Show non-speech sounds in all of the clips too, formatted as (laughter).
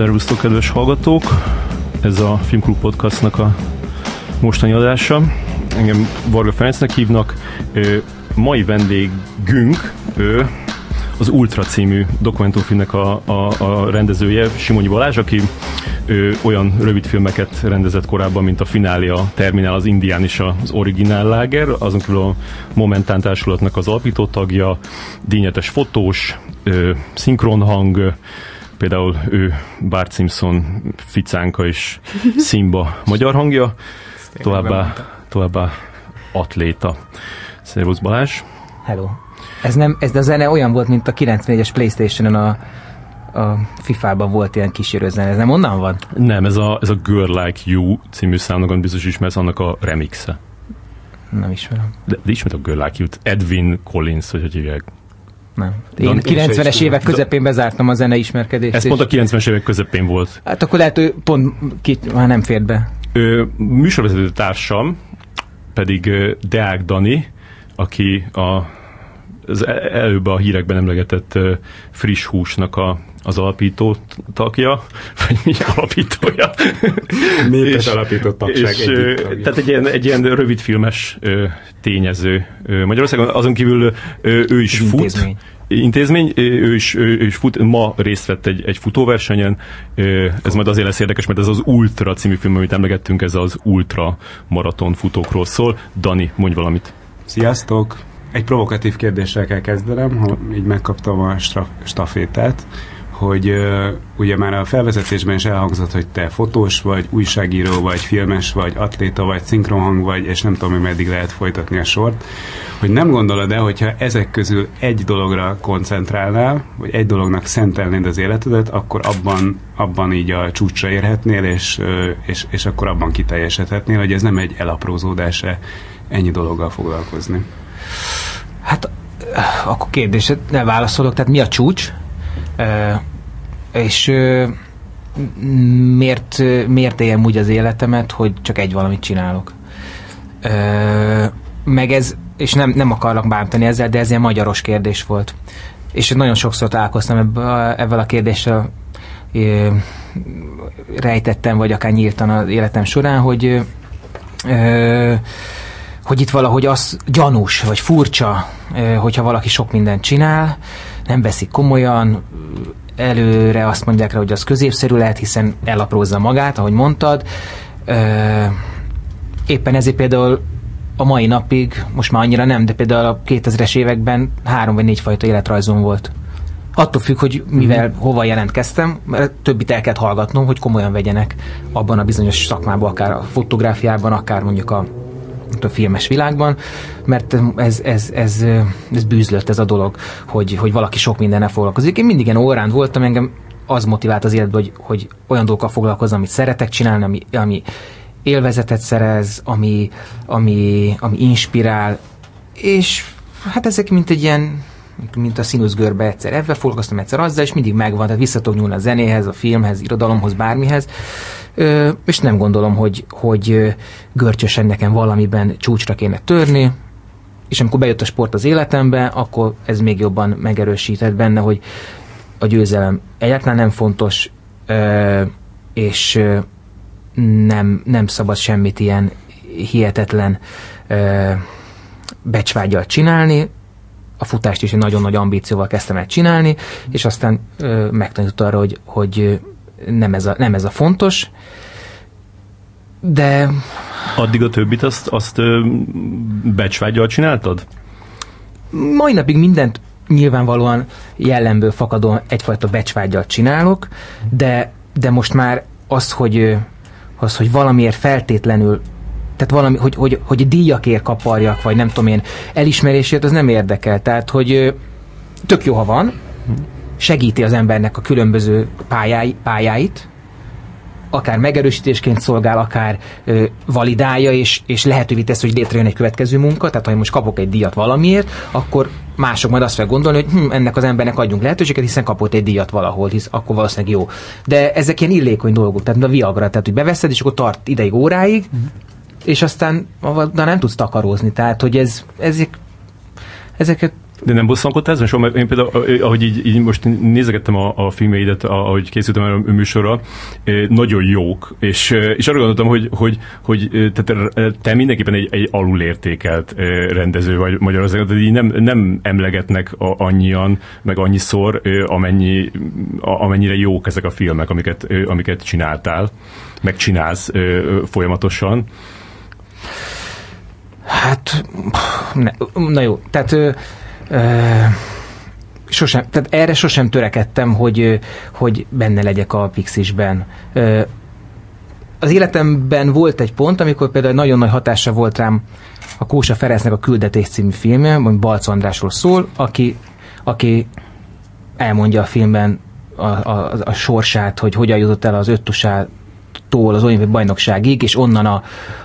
Szervusztok, kedves hallgatók! Ez a Filmklub Podcastnak a mostani adása. Engem Varga Ferencnek hívnak. Ö, mai vendégünk ő az Ultra című dokumentumfilmnek a, a, a rendezője, Simonyi Balázs, aki ő olyan rövidfilmeket rendezett korábban, mint a Finália Terminál, az Indián és az Originál Láger, azon kívül a Momentán Társulatnak az alapító tagja, díjnyetes fotós, ö, szinkronhang, például ő Bart Simpson ficánka és Simba magyar hangja, továbbá, továbbá atléta. Szervusz Balázs! Hello. Ez, nem, ez a zene olyan volt, mint a 94-es Playstation-on a, a FIFA-ban volt ilyen kísérő zene. Ez nem onnan van? Nem, ez a, ez a Girl Like You című számnak, biztos ismersz, annak a remixe. Nem ismerem. De, de ismered a Girl Like You-t? Edwin Collins, hogy hogy hívják? Nem. Én 90-es évek közepén bezártam a zene ismerkedést. Ez pont a 90-es évek közepén volt. Hát akkor lehet, hogy pont ki, már nem fért be. Ö, műsorvezető társam pedig Deák Dani, aki a, az e- előbb a hírekben emlegetett friss húsnak a, az alapító tagja, vagy mi alapítója. Népes alapított tagság és, egyik tagja. Tehát egy ilyen, egy ilyen rövidfilmes tényező Magyarországon. Azon kívül ő is fut. Intézmény. Intézmény, ő is, ő, ő is fut, ma részt vett egy, egy futóversenyen, ez majd azért lesz érdekes, mert ez az Ultra című film, amit emlegettünk, ez az Ultra maraton futókról szól. Dani, mondj valamit. Sziasztok! Egy provokatív kérdéssel kell kezdenem, ha így megkaptam a stafétát, hogy uh, ugye már a felvezetésben is elhangzott, hogy te fotós vagy, újságíró vagy, filmes vagy, atléta vagy, szinkronhang vagy, és nem tudom, hogy meddig lehet folytatni a sort, hogy nem gondolod el, hogyha ezek közül egy dologra koncentrálnál, vagy egy dolognak szentelnéd az életedet, akkor abban, abban így a csúcsra érhetnél, és, uh, és, és akkor abban kiteljesedhetnél, hogy ez nem egy elaprózódás ennyi dologgal foglalkozni. Hát akkor kérdés, ne válaszolok, tehát mi a csúcs? És ö, miért, miért éljem úgy az életemet, hogy csak egy valamit csinálok? Ö, meg ez, és nem, nem akarok bántani ezzel, de ez ilyen magyaros kérdés volt. És nagyon sokszor találkoztam ebbe, ezzel a kérdéssel, ö, rejtettem, vagy akár nyíltan az életem során, hogy ö, hogy itt valahogy az gyanús, vagy furcsa, hogyha valaki sok mindent csinál, nem veszik komolyan, előre azt mondják rá, hogy az középszerű lehet, hiszen elaprózza magát, ahogy mondtad. Éppen ezért például a mai napig, most már annyira nem, de például a 2000-es években három vagy négy fajta életrajzom volt. Attól függ, hogy mivel mm. hova jelentkeztem, mert többit el kellett hallgatnom, hogy komolyan vegyenek abban a bizonyos szakmában, akár a fotográfiában, akár mondjuk a, a filmes világban, mert ez, ez, ez, ez bűzlött ez a dolog, hogy, hogy valaki sok mindennel foglalkozik. Én mindig ilyen órán voltam, engem az motivált az életben, hogy, hogy olyan dolgokkal foglalkozom, amit szeretek csinálni, ami, ami élvezetet szerez, ami, ami, ami inspirál, és hát ezek mint egy ilyen mint a színuszgörbe egyszer ebben foglalkoztam, egyszer azzal, és mindig megvan, tehát vissza nyúlni a zenéhez, a filmhez, irodalomhoz, bármihez, És nem gondolom, hogy, hogy görcsösen nekem valamiben csúcsra kéne törni, és amikor bejött a sport az életembe, akkor ez még jobban megerősített benne, hogy a győzelem egyáltalán nem fontos, és nem, nem szabad semmit ilyen hihetetlen ö, becsvágyal csinálni, a futást is egy nagyon nagy ambícióval kezdtem el csinálni, és aztán ö, megtanított arra, hogy, hogy nem, ez a, nem ez a fontos, de Addig a többit azt, azt becsvágyal csináltad? mai napig mindent nyilvánvalóan jellemből fakadóan egyfajta becsvágyal csinálok, de, de most már az, hogy, az, hogy valamiért feltétlenül tehát valami, hogy, hogy, hogy díjakért kaparjak, vagy nem tudom én, elismerésért, az nem érdekel. Tehát, hogy tök jó, ha van, segíti az embernek a különböző pályái, pályáit, akár megerősítésként szolgál, akár ö, validálja, és, és lehetővé tesz, hogy létrejön egy következő munka. Tehát, ha én most kapok egy díjat valamiért, akkor mások majd azt fel gondolni, hogy hm, ennek az embernek adjunk lehetőséget, hiszen kapott egy díjat valahol, hisz akkor valószínűleg jó. De ezek ilyen illékony dolgok, tehát a Viagra, tehát hogy beveszed, és akkor tart ideig, óráig, és aztán de nem tudsz takarózni. Tehát, hogy ez, ezek, ezeket De nem bosszankodtál ezen soha? Én például, ahogy így, így most nézegettem a, a filmeidet, ahogy készültem a műsorra, nagyon jók, és, és arra gondoltam, hogy, hogy, hogy tehát te mindenképpen egy, egy alulértékelt rendező vagy Magyarországon, tehát így nem, nem emlegetnek annyian, meg annyiszor, amennyi, amennyire jók ezek a filmek, amiket, amiket csináltál, meg csinálsz folyamatosan. Hát, ne, na jó, tehát sosem, tehát erre sosem törekedtem, hogy, hogy benne legyek a Pixisben. Az életemben volt egy pont, amikor például nagyon nagy hatása volt rám a Kósa Ferencnek a Küldetés című filmje, vagy Balc Andrásról szól, aki, aki elmondja a filmben a, a, a sorsát, hogy hogyan jutott el az öttusától az olimpiai bajnokságig, és onnan a,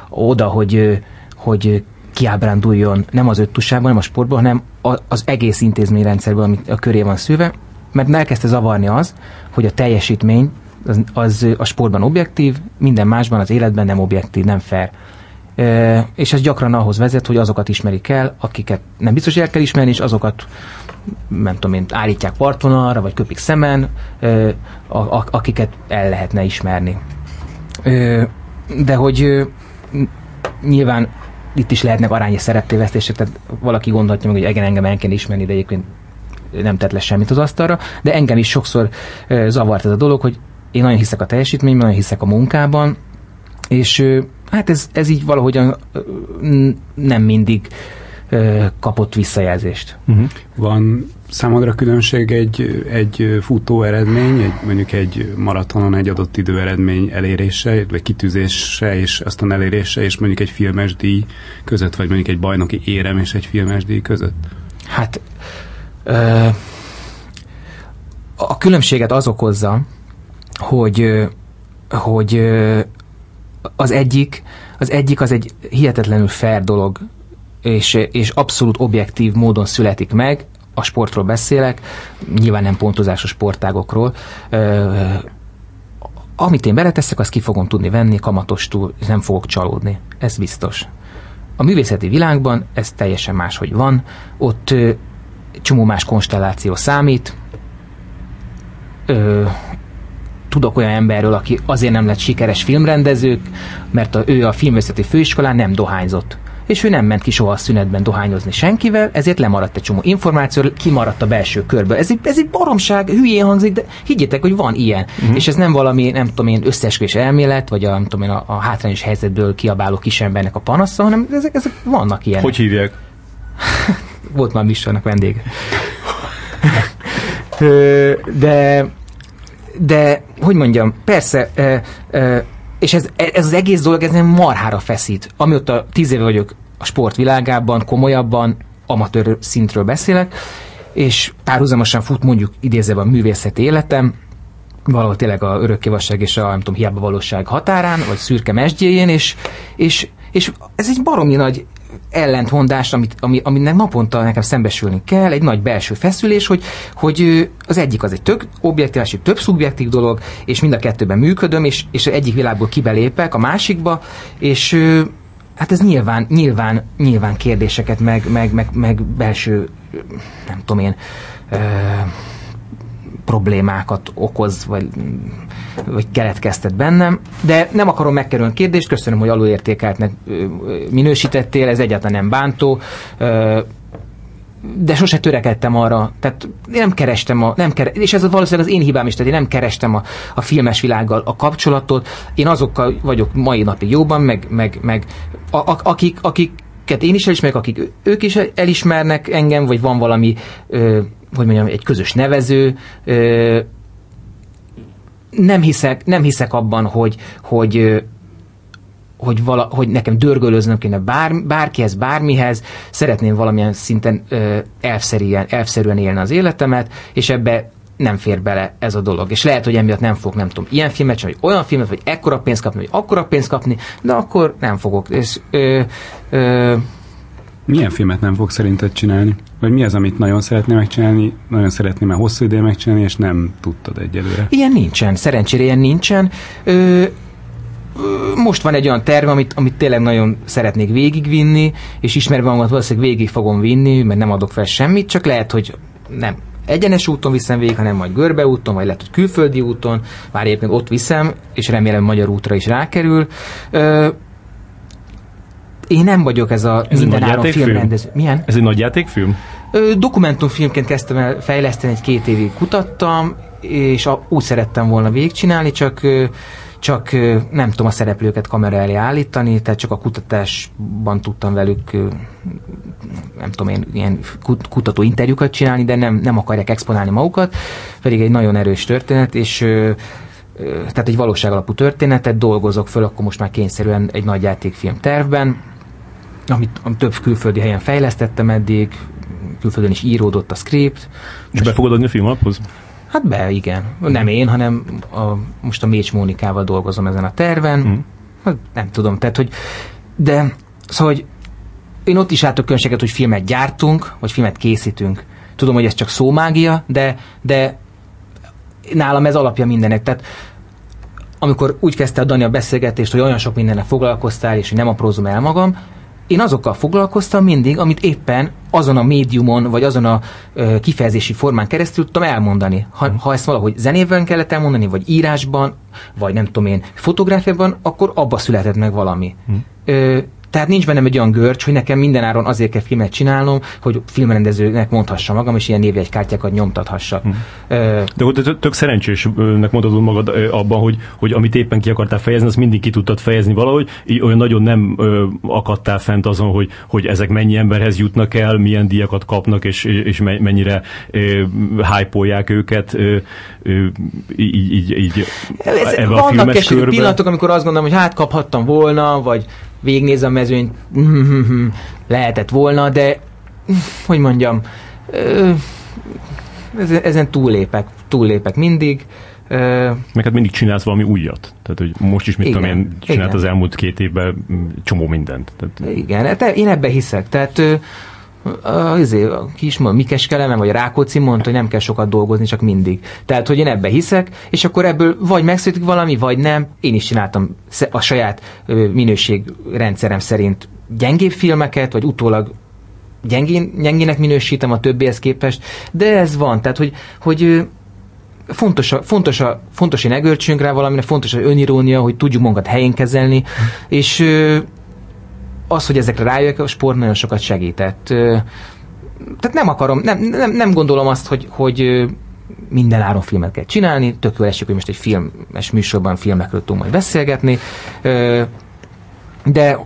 oda, hogy, hogy kiábránduljon nem az öttusában, nem a sportban, hanem az egész intézményrendszerből, ami a köré van szűve, mert elkezdte zavarni az, hogy a teljesítmény az, az a sportban objektív, minden másban az életben nem objektív, nem fair. E, és ez gyakran ahhoz vezet, hogy azokat ismerik el, akiket nem biztos, hogy el kell ismerni, és azokat nem tudom én, állítják partvonalra, vagy köpik szemen, e, a, a, akiket el lehetne ismerni. E, de hogy nyilván itt is lehetnek arányi szereptévesztések, tehát valaki gondolhatja meg, hogy igen, engem el kell ismerni, de egyébként nem tett le semmit az asztalra, de engem is sokszor zavart ez a dolog, hogy én nagyon hiszek a teljesítményben, nagyon hiszek a munkában, és hát ez, ez így valahogyan nem mindig kapott visszajelzést. Uh-huh. Van számodra különbség egy, egy futó eredmény, egy, mondjuk egy maratonon egy adott idő eredmény elérése, vagy kitűzése és aztán elérése, és mondjuk egy filmes díj között, vagy mondjuk egy bajnoki érem és egy filmes díj között? Hát ö, a különbséget az okozza, hogy, hogy az egyik, az egyik az egy hihetetlenül fair dolog, és, és abszolút objektív módon születik meg, a sportról beszélek, nyilván nem pontozásos sportágokról, amit én beleteszek, azt ki fogom tudni venni kamatostól, és nem fogok csalódni. Ez biztos. A művészeti világban ez teljesen máshogy van. Ott ö, csomó más konstelláció számít. Ö, tudok olyan emberről, aki azért nem lett sikeres filmrendezők, mert a, ő a filmvészeti főiskolán nem dohányzott és ő nem ment ki soha a szünetben dohányozni senkivel, ezért lemaradt egy csomó információ, kimaradt a belső körbe. Ez egy, ez egy baromság, hülyén hangzik, de higgyétek, hogy van ilyen. Uh-huh. És ez nem valami, nem tudom én, összeesküvés elmélet, vagy a, nem tudom én, a, a hátrányos helyzetből kiabáló kisembernek a panasza, hanem ezek, ezek vannak ilyenek. Hogy hívják? (laughs) Volt már műsornak vendég. (laughs) de de, hogy mondjam, persze, és ez, ez az egész dolog, ez nem marhára feszít. Amióta tíz éve vagyok a sportvilágában, komolyabban, amatőr szintről beszélek, és párhuzamosan fut mondjuk idézve a művészeti életem, valahol tényleg a örökkévasság és a nem tudom, hiába valóság határán, vagy szürke mesdjéjén, és, és, és ez egy baromi nagy ellentmondás, amit, ami, aminek naponta nekem szembesülni kell, egy nagy belső feszülés, hogy, hogy az egyik az egy tök objektív, másik több szubjektív dolog, és mind a kettőben működöm, és, és egyik világból kibelépek a másikba, és hát ez nyilván, nyilván, nyilván kérdéseket, meg, meg, meg, meg belső, nem tudom én, ö, problémákat okoz, vagy, vagy keletkeztet bennem, de nem akarom megkerülni a kérdést, köszönöm, hogy alulértékeltnek minősítettél, ez egyáltalán nem bántó, de sose törekedtem arra, tehát én nem kerestem a, nem kere, és ez valószínűleg az én hibám is, tehát én nem kerestem a, a filmes világgal a kapcsolatot, én azokkal vagyok mai napig jóban, meg, meg, meg a, a, akik, akiket én is elismerek, akik ők is elismernek engem, vagy van valami ö, hogy mondjam, egy közös nevező. Nem hiszek, nem hiszek abban, hogy, hogy hogy, vala, hogy nekem dörgölöznöm kéne bár, bárkihez, bármihez, szeretném valamilyen szinten ö, elfszerűen, elfszerűen élni az életemet, és ebbe nem fér bele ez a dolog. És lehet, hogy emiatt nem fogok, nem tudom, ilyen filmet csinálni, vagy olyan filmet, vagy ekkora pénzt kapni, vagy akkora pénzt kapni, de akkor nem fogok. És, ö, ö, milyen filmet nem fog szerinted csinálni? Vagy mi az, amit nagyon szeretné megcsinálni, nagyon szeretné már hosszú ideje megcsinálni, és nem tudtad egyelőre? Ilyen nincsen, szerencsére ilyen nincsen. Ö, most van egy olyan terv, amit, amit tényleg nagyon szeretnék végigvinni, és ismerve magamat valószínűleg végig fogom vinni, mert nem adok fel semmit, csak lehet, hogy nem egyenes úton viszem végig, hanem majd görbe úton, vagy lehet, hogy külföldi úton, már egyébként ott viszem, és remélem magyar útra is rákerül. Ö, én nem vagyok ez a Ez minden egy áron nagyjátékfilm? filmrendező. Milyen? Ez egy nagy játékfilm? Ö, dokumentumfilmként kezdtem el fejleszteni, egy két évig kutattam, és a, úgy szerettem volna végigcsinálni, csak ö, csak nem tudom a szereplőket kamera elé állítani, tehát csak a kutatásban tudtam velük nem tudom én, ilyen kut- kutató interjúkat csinálni, de nem, nem akarják exponálni magukat, pedig egy nagyon erős történet, és tehát egy valóság alapú történetet dolgozok föl, akkor most már kényszerűen egy nagy játékfilm tervben, amit, amit több külföldi helyen fejlesztettem eddig, külföldön is íródott a script. És be fogod adni a film alaphoz? Hát be, igen. Nem én, hanem a, most a Mécs Mónikával dolgozom ezen a terven. Mhm. Hát nem tudom, tehát hogy de szóval, hogy én ott is látok különbséget, hogy filmet gyártunk, vagy filmet készítünk. Tudom, hogy ez csak szómágia, de, de nálam ez alapja mindenek. Tehát amikor úgy kezdte a Dani a beszélgetést, hogy olyan sok mindennel foglalkoztál, és hogy nem aprózom el magam, én azokkal foglalkoztam mindig, amit éppen azon a médiumon, vagy azon a ö, kifejezési formán keresztül tudtam elmondani. Ha, ha ezt valahogy zenében kellett elmondani, vagy írásban, vagy nem tudom én, fotográfiában, akkor abba született meg valami. Ö, tehát nincs bennem egy olyan görcs, hogy nekem mindenáron azért kell filmet csinálnom, hogy filmrendezőnek mondhassa magam, és ilyen névjegykártyákat nyomtathassak. Ö, De hogy tök- szerencsésnek mondhatod magad abban, hogy, hogy amit éppen ki akartál fejezni, azt mindig ki tudtad fejezni valahogy, így olyan nagyon nem ö, akadtál fent azon, hogy, hogy ezek mennyi emberhez jutnak el, milyen díjakat kapnak, és, és me- mennyire ö, hype őket ö, ö, így, így, így Ez, ebbe a filmes körbe. pillanatok, amikor azt gondolom, hogy hát kaphattam volna, vagy végignézem a mezőnyt, lehetett volna, de hogy mondjam, ezen, túllépek, túllépek mindig. Meg hát mindig csinálsz valami újat. Tehát, hogy most is, mit Igen, tudom én, csinált igen. az elmúlt két évben mm, csomó mindent. Tehát, Igen, hát én ebbe hiszek. Tehát azért, ki is mond, Mikes Kelemen, vagy Rákóczi mondta, hogy nem kell sokat dolgozni, csak mindig. Tehát, hogy én ebbe hiszek, és akkor ebből vagy megszületik valami, vagy nem. Én is csináltam a saját minőségrendszerem szerint gyengébb filmeket, vagy utólag gyengén, gyengének minősítem a többihez képest, de ez van. Tehát, hogy, hogy fontos, a, fontos, a, fontos, hogy ne rá valamire, fontos az önirónia, hogy tudjuk magunkat helyén kezelni, és az, hogy ezekre rájövök, a sport nagyon sokat segített. Tehát nem akarom, nem, nem, nem gondolom azt, hogy, hogy minden áron filmet kell csinálni, tök jól esik, hogy most egy filmes műsorban filmekről tudunk majd beszélgetni, de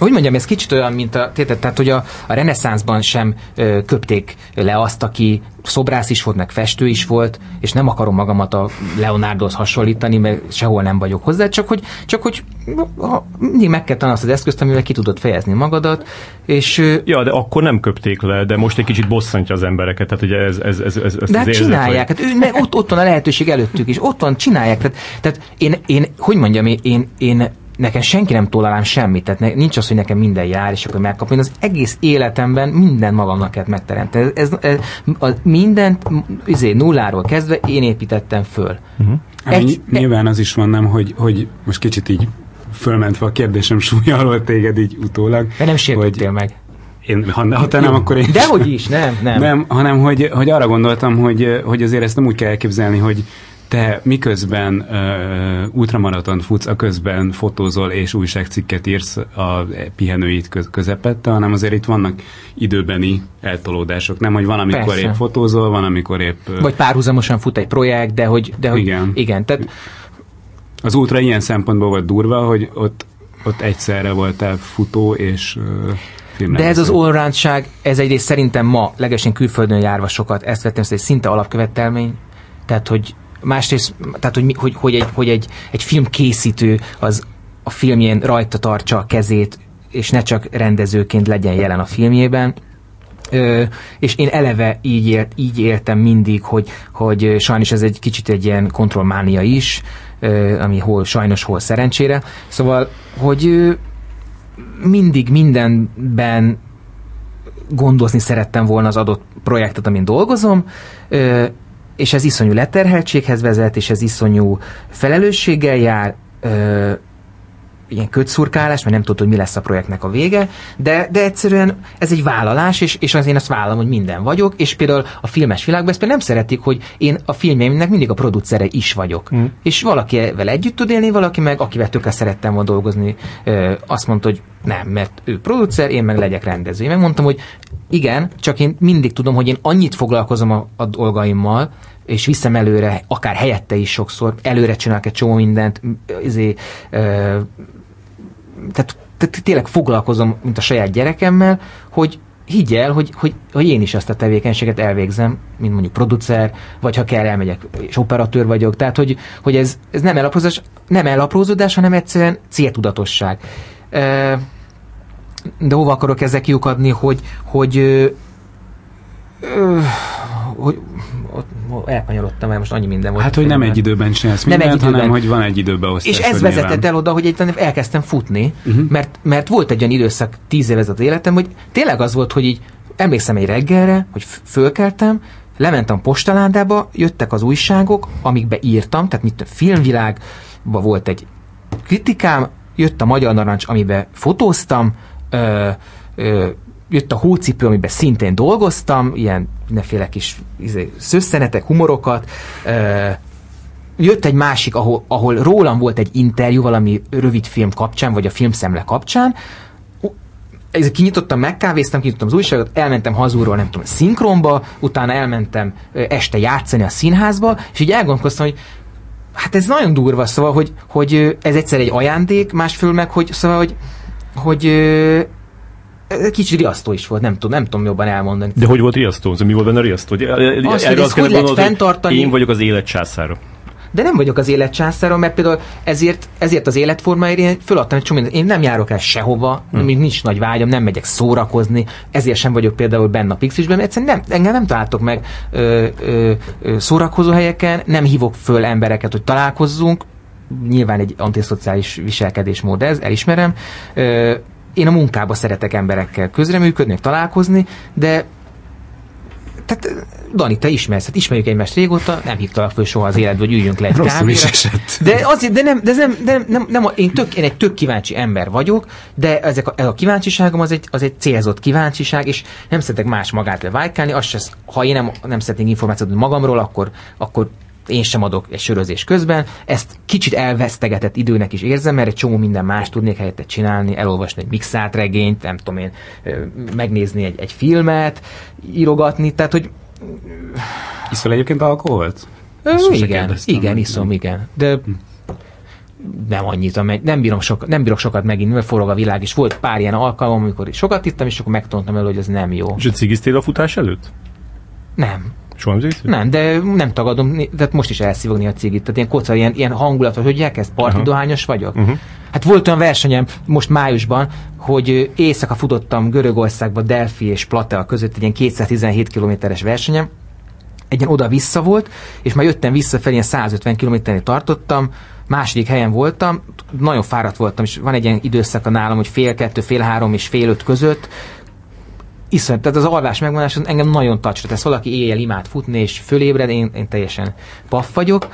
hogy mondjam, ez kicsit olyan, mint a, tehát, tehát hogy a, a reneszánszban sem ö, köpték le azt, aki szobrász is volt, meg festő is volt, és nem akarom magamat a Leonardohoz hasonlítani, mert sehol nem vagyok hozzá, csak hogy, csak hogy ha, mindig meg kell tanulni azt az eszközt, amivel ki tudod fejezni magadat, és Ja, de akkor nem köpték le, de most egy kicsit bosszantja az embereket, tehát ugye ez, ez, ez, ez, De hát az érzet, csinálják, hát ő, ott, ott van a lehetőség előttük is, ott van, csinálják. Tehát, tehát én, én, hogy mondjam, én, én, én nekem senki nem tól alám semmit, tehát ne, nincs az, hogy nekem minden jár, és akkor megkapom. Én az egész életemben minden magamnak kellett megteremteni. Ez, ez, ez, a, mindent izé, nulláról kezdve én építettem föl. Uh-huh. Egy, nyilván az is van, nem, hogy, hogy most kicsit így fölmentve a kérdésem súlya alól téged így utólag. De nem sértettél hogy meg. Én, ha, ha te nem, akkor én Dehogy is, nem, nem. Nem, hanem hogy, hogy arra gondoltam, hogy, hogy azért ezt nem úgy kell elképzelni, hogy te miközben uh, ultramaratont futsz, a közben fotózol és újságcikket írsz a pihenőid köz, közepette, hanem azért itt vannak időbeni eltolódások. Nem, hogy van, amikor Persze. épp fotózol, van, amikor épp... ö, Vagy párhuzamosan fut egy projekt, de hogy, de hogy Igen. igen tehát Az ultra ilyen szempontból volt durva, hogy ott, ott egyszerre voltál futó és uh, De ez az allroundság, ez egyrészt szerintem ma, legesen külföldön járva sokat, ezt vettem, ez egy szinte alapkövetelmény. Tehát, hogy másrészt, tehát, hogy, hogy, hogy, egy, hogy egy, egy filmkészítő az a filmjén rajta tartsa a kezét, és ne csak rendezőként legyen jelen a filmjében. Ö, és én eleve így, élt, így éltem mindig, hogy, hogy sajnos ez egy kicsit egy ilyen kontrollmánia is, ö, ami hol sajnos, hol szerencsére. Szóval, hogy ö, mindig mindenben gondozni szerettem volna az adott projektet, amin dolgozom, ö, és ez iszonyú leterheltséghez vezet, és ez iszonyú felelősséggel jár, ö, ilyen kötszurkálás, mert nem tudod, hogy mi lesz a projektnek a vége, de, de egyszerűen ez egy vállalás, és, és az én azt vállalom, hogy minden vagyok, és például a filmes világban ezt például nem szeretik, hogy én a filmjeimnek mindig a producere is vagyok. Mm. És valakivel együtt tud élni, valaki meg, akivel tökre szerettem volna dolgozni, azt mondta, hogy nem, mert ő producer, én meg legyek rendező. Én megmondtam, hogy igen, csak én mindig tudom, hogy én annyit foglalkozom a, a dolgaimmal, és viszem előre, akár helyette is sokszor, előre csinálok egy csomó mindent, izé, ö, tehát, tehát tényleg foglalkozom, mint a saját gyerekemmel, hogy higgy el, hogy, hogy, hogy én is ezt a tevékenységet elvégzem, mint mondjuk producer, vagy ha kell, elmegyek, és operatőr vagyok. Tehát, hogy, hogy ez, ez nem, elaprózódás, nem elaprózódás, hanem egyszerűen céltudatosság. De hova akarok ezek kiukadni, hogy, hogy, hogy elkanyarodtam, mert most annyi minden volt. Hát, hogy nem egy időben csinálsz mindent, nem egy időben. hanem hogy van egy időbeosztás. És ez vezetett el oda, hogy egy elkezdtem futni, uh-huh. mert, mert volt egy olyan időszak, tíz évezet az életem, hogy tényleg az volt, hogy így emlékszem egy reggelre, hogy fölkeltem, lementem postaládába, jöttek az újságok, amikbe írtam, tehát mit a filmvilágban volt egy kritikám, jött a Magyar Narancs, amiben fotóztam, ö, ö, jött a hócipő, amiben szintén dolgoztam, ilyen mindenféle kis izé, szösszenetek, humorokat, ö, jött egy másik, ahol, ahol rólam volt egy interjú valami rövid film kapcsán, vagy a filmszemle kapcsán, ez kinyitottam, megkávéztam, kinyitottam az újságot, elmentem hazúról, nem tudom, szinkronba, utána elmentem este játszani a színházba, és így elgondolkoztam, hogy hát ez nagyon durva, szóval, hogy, hogy ez egyszer egy ajándék, másfél meg, hogy szóval, hogy, hogy kicsit riasztó is volt, nem tudom, nem tudom jobban elmondani. De hogy volt riasztó? Mi volt benne riasztó? Azt, hogy ezt hogy lehet fenntartani? Én vagyok az élet császára de nem vagyok az élet császára, mert például ezért, ezért az életformáért én föladtam egy csomó, én nem járok el sehova, hmm. nincs nagy vágyam, nem megyek szórakozni, ezért sem vagyok például benne a Pixisben, mert egyszerűen nem, engem nem találtok meg ö, ö, ö, szórakozó helyeken, nem hívok föl embereket, hogy találkozzunk, nyilván egy antiszociális viselkedésmód ez, elismerem, én a munkába szeretek emberekkel közreműködni, találkozni, de tehát Dani, te ismersz, hát ismerjük egymást régóta, nem hívtalak föl soha az életbe, hogy üljünk le egy Rosszul is esett. De, azért, de, nem, de, nem, de nem, nem, nem, én, tök, én egy tök kíváncsi ember vagyok, de ezek a, ez a kíváncsiságom az egy, az egy célzott kíváncsiság, és nem szeretek más magát levájkálni, az se, ha én nem, nem szeretnék információt magamról, akkor, akkor én sem adok egy sörözés közben. Ezt kicsit elvesztegetett időnek is érzem, mert egy csomó minden más tudnék helyette csinálni, elolvasni egy mixált regényt, nem tudom én, megnézni egy, egy filmet, írogatni, tehát hogy... Iszol egyébként alkoholt? Ö, igen, igen, iszom, nem. igen. De hm. nem annyit, nem, bírom sok, nem bírok sokat megint, mert forog a világ, és volt pár ilyen alkalom, amikor sokat ittam, és akkor megtanultam el, hogy ez nem jó. És cigiztél a futás előtt? Nem. Soha nem Nem, de nem tagadom, tehát most is elszívogni a cigit. Tehát ilyen koca, ilyen, ilyen hangulat, hogy elkezd parti dohányos vagyok. Uh-huh. Hát volt olyan versenyem most májusban, hogy éjszaka futottam Görögországba, Delphi és Platea között egy ilyen 217 kilométeres versenyem, egy ilyen oda-vissza volt, és már jöttem visszafelé, ilyen 150 kilométernél tartottam, második helyen voltam, nagyon fáradt voltam, és van egy ilyen időszaka nálam, hogy fél kettő, fél három és fél öt között, iszonyat, tehát az alvás megvonás az engem nagyon tacsra tesz. Valaki éjjel imád futni, és fölébred, én, én teljesen paff vagyok,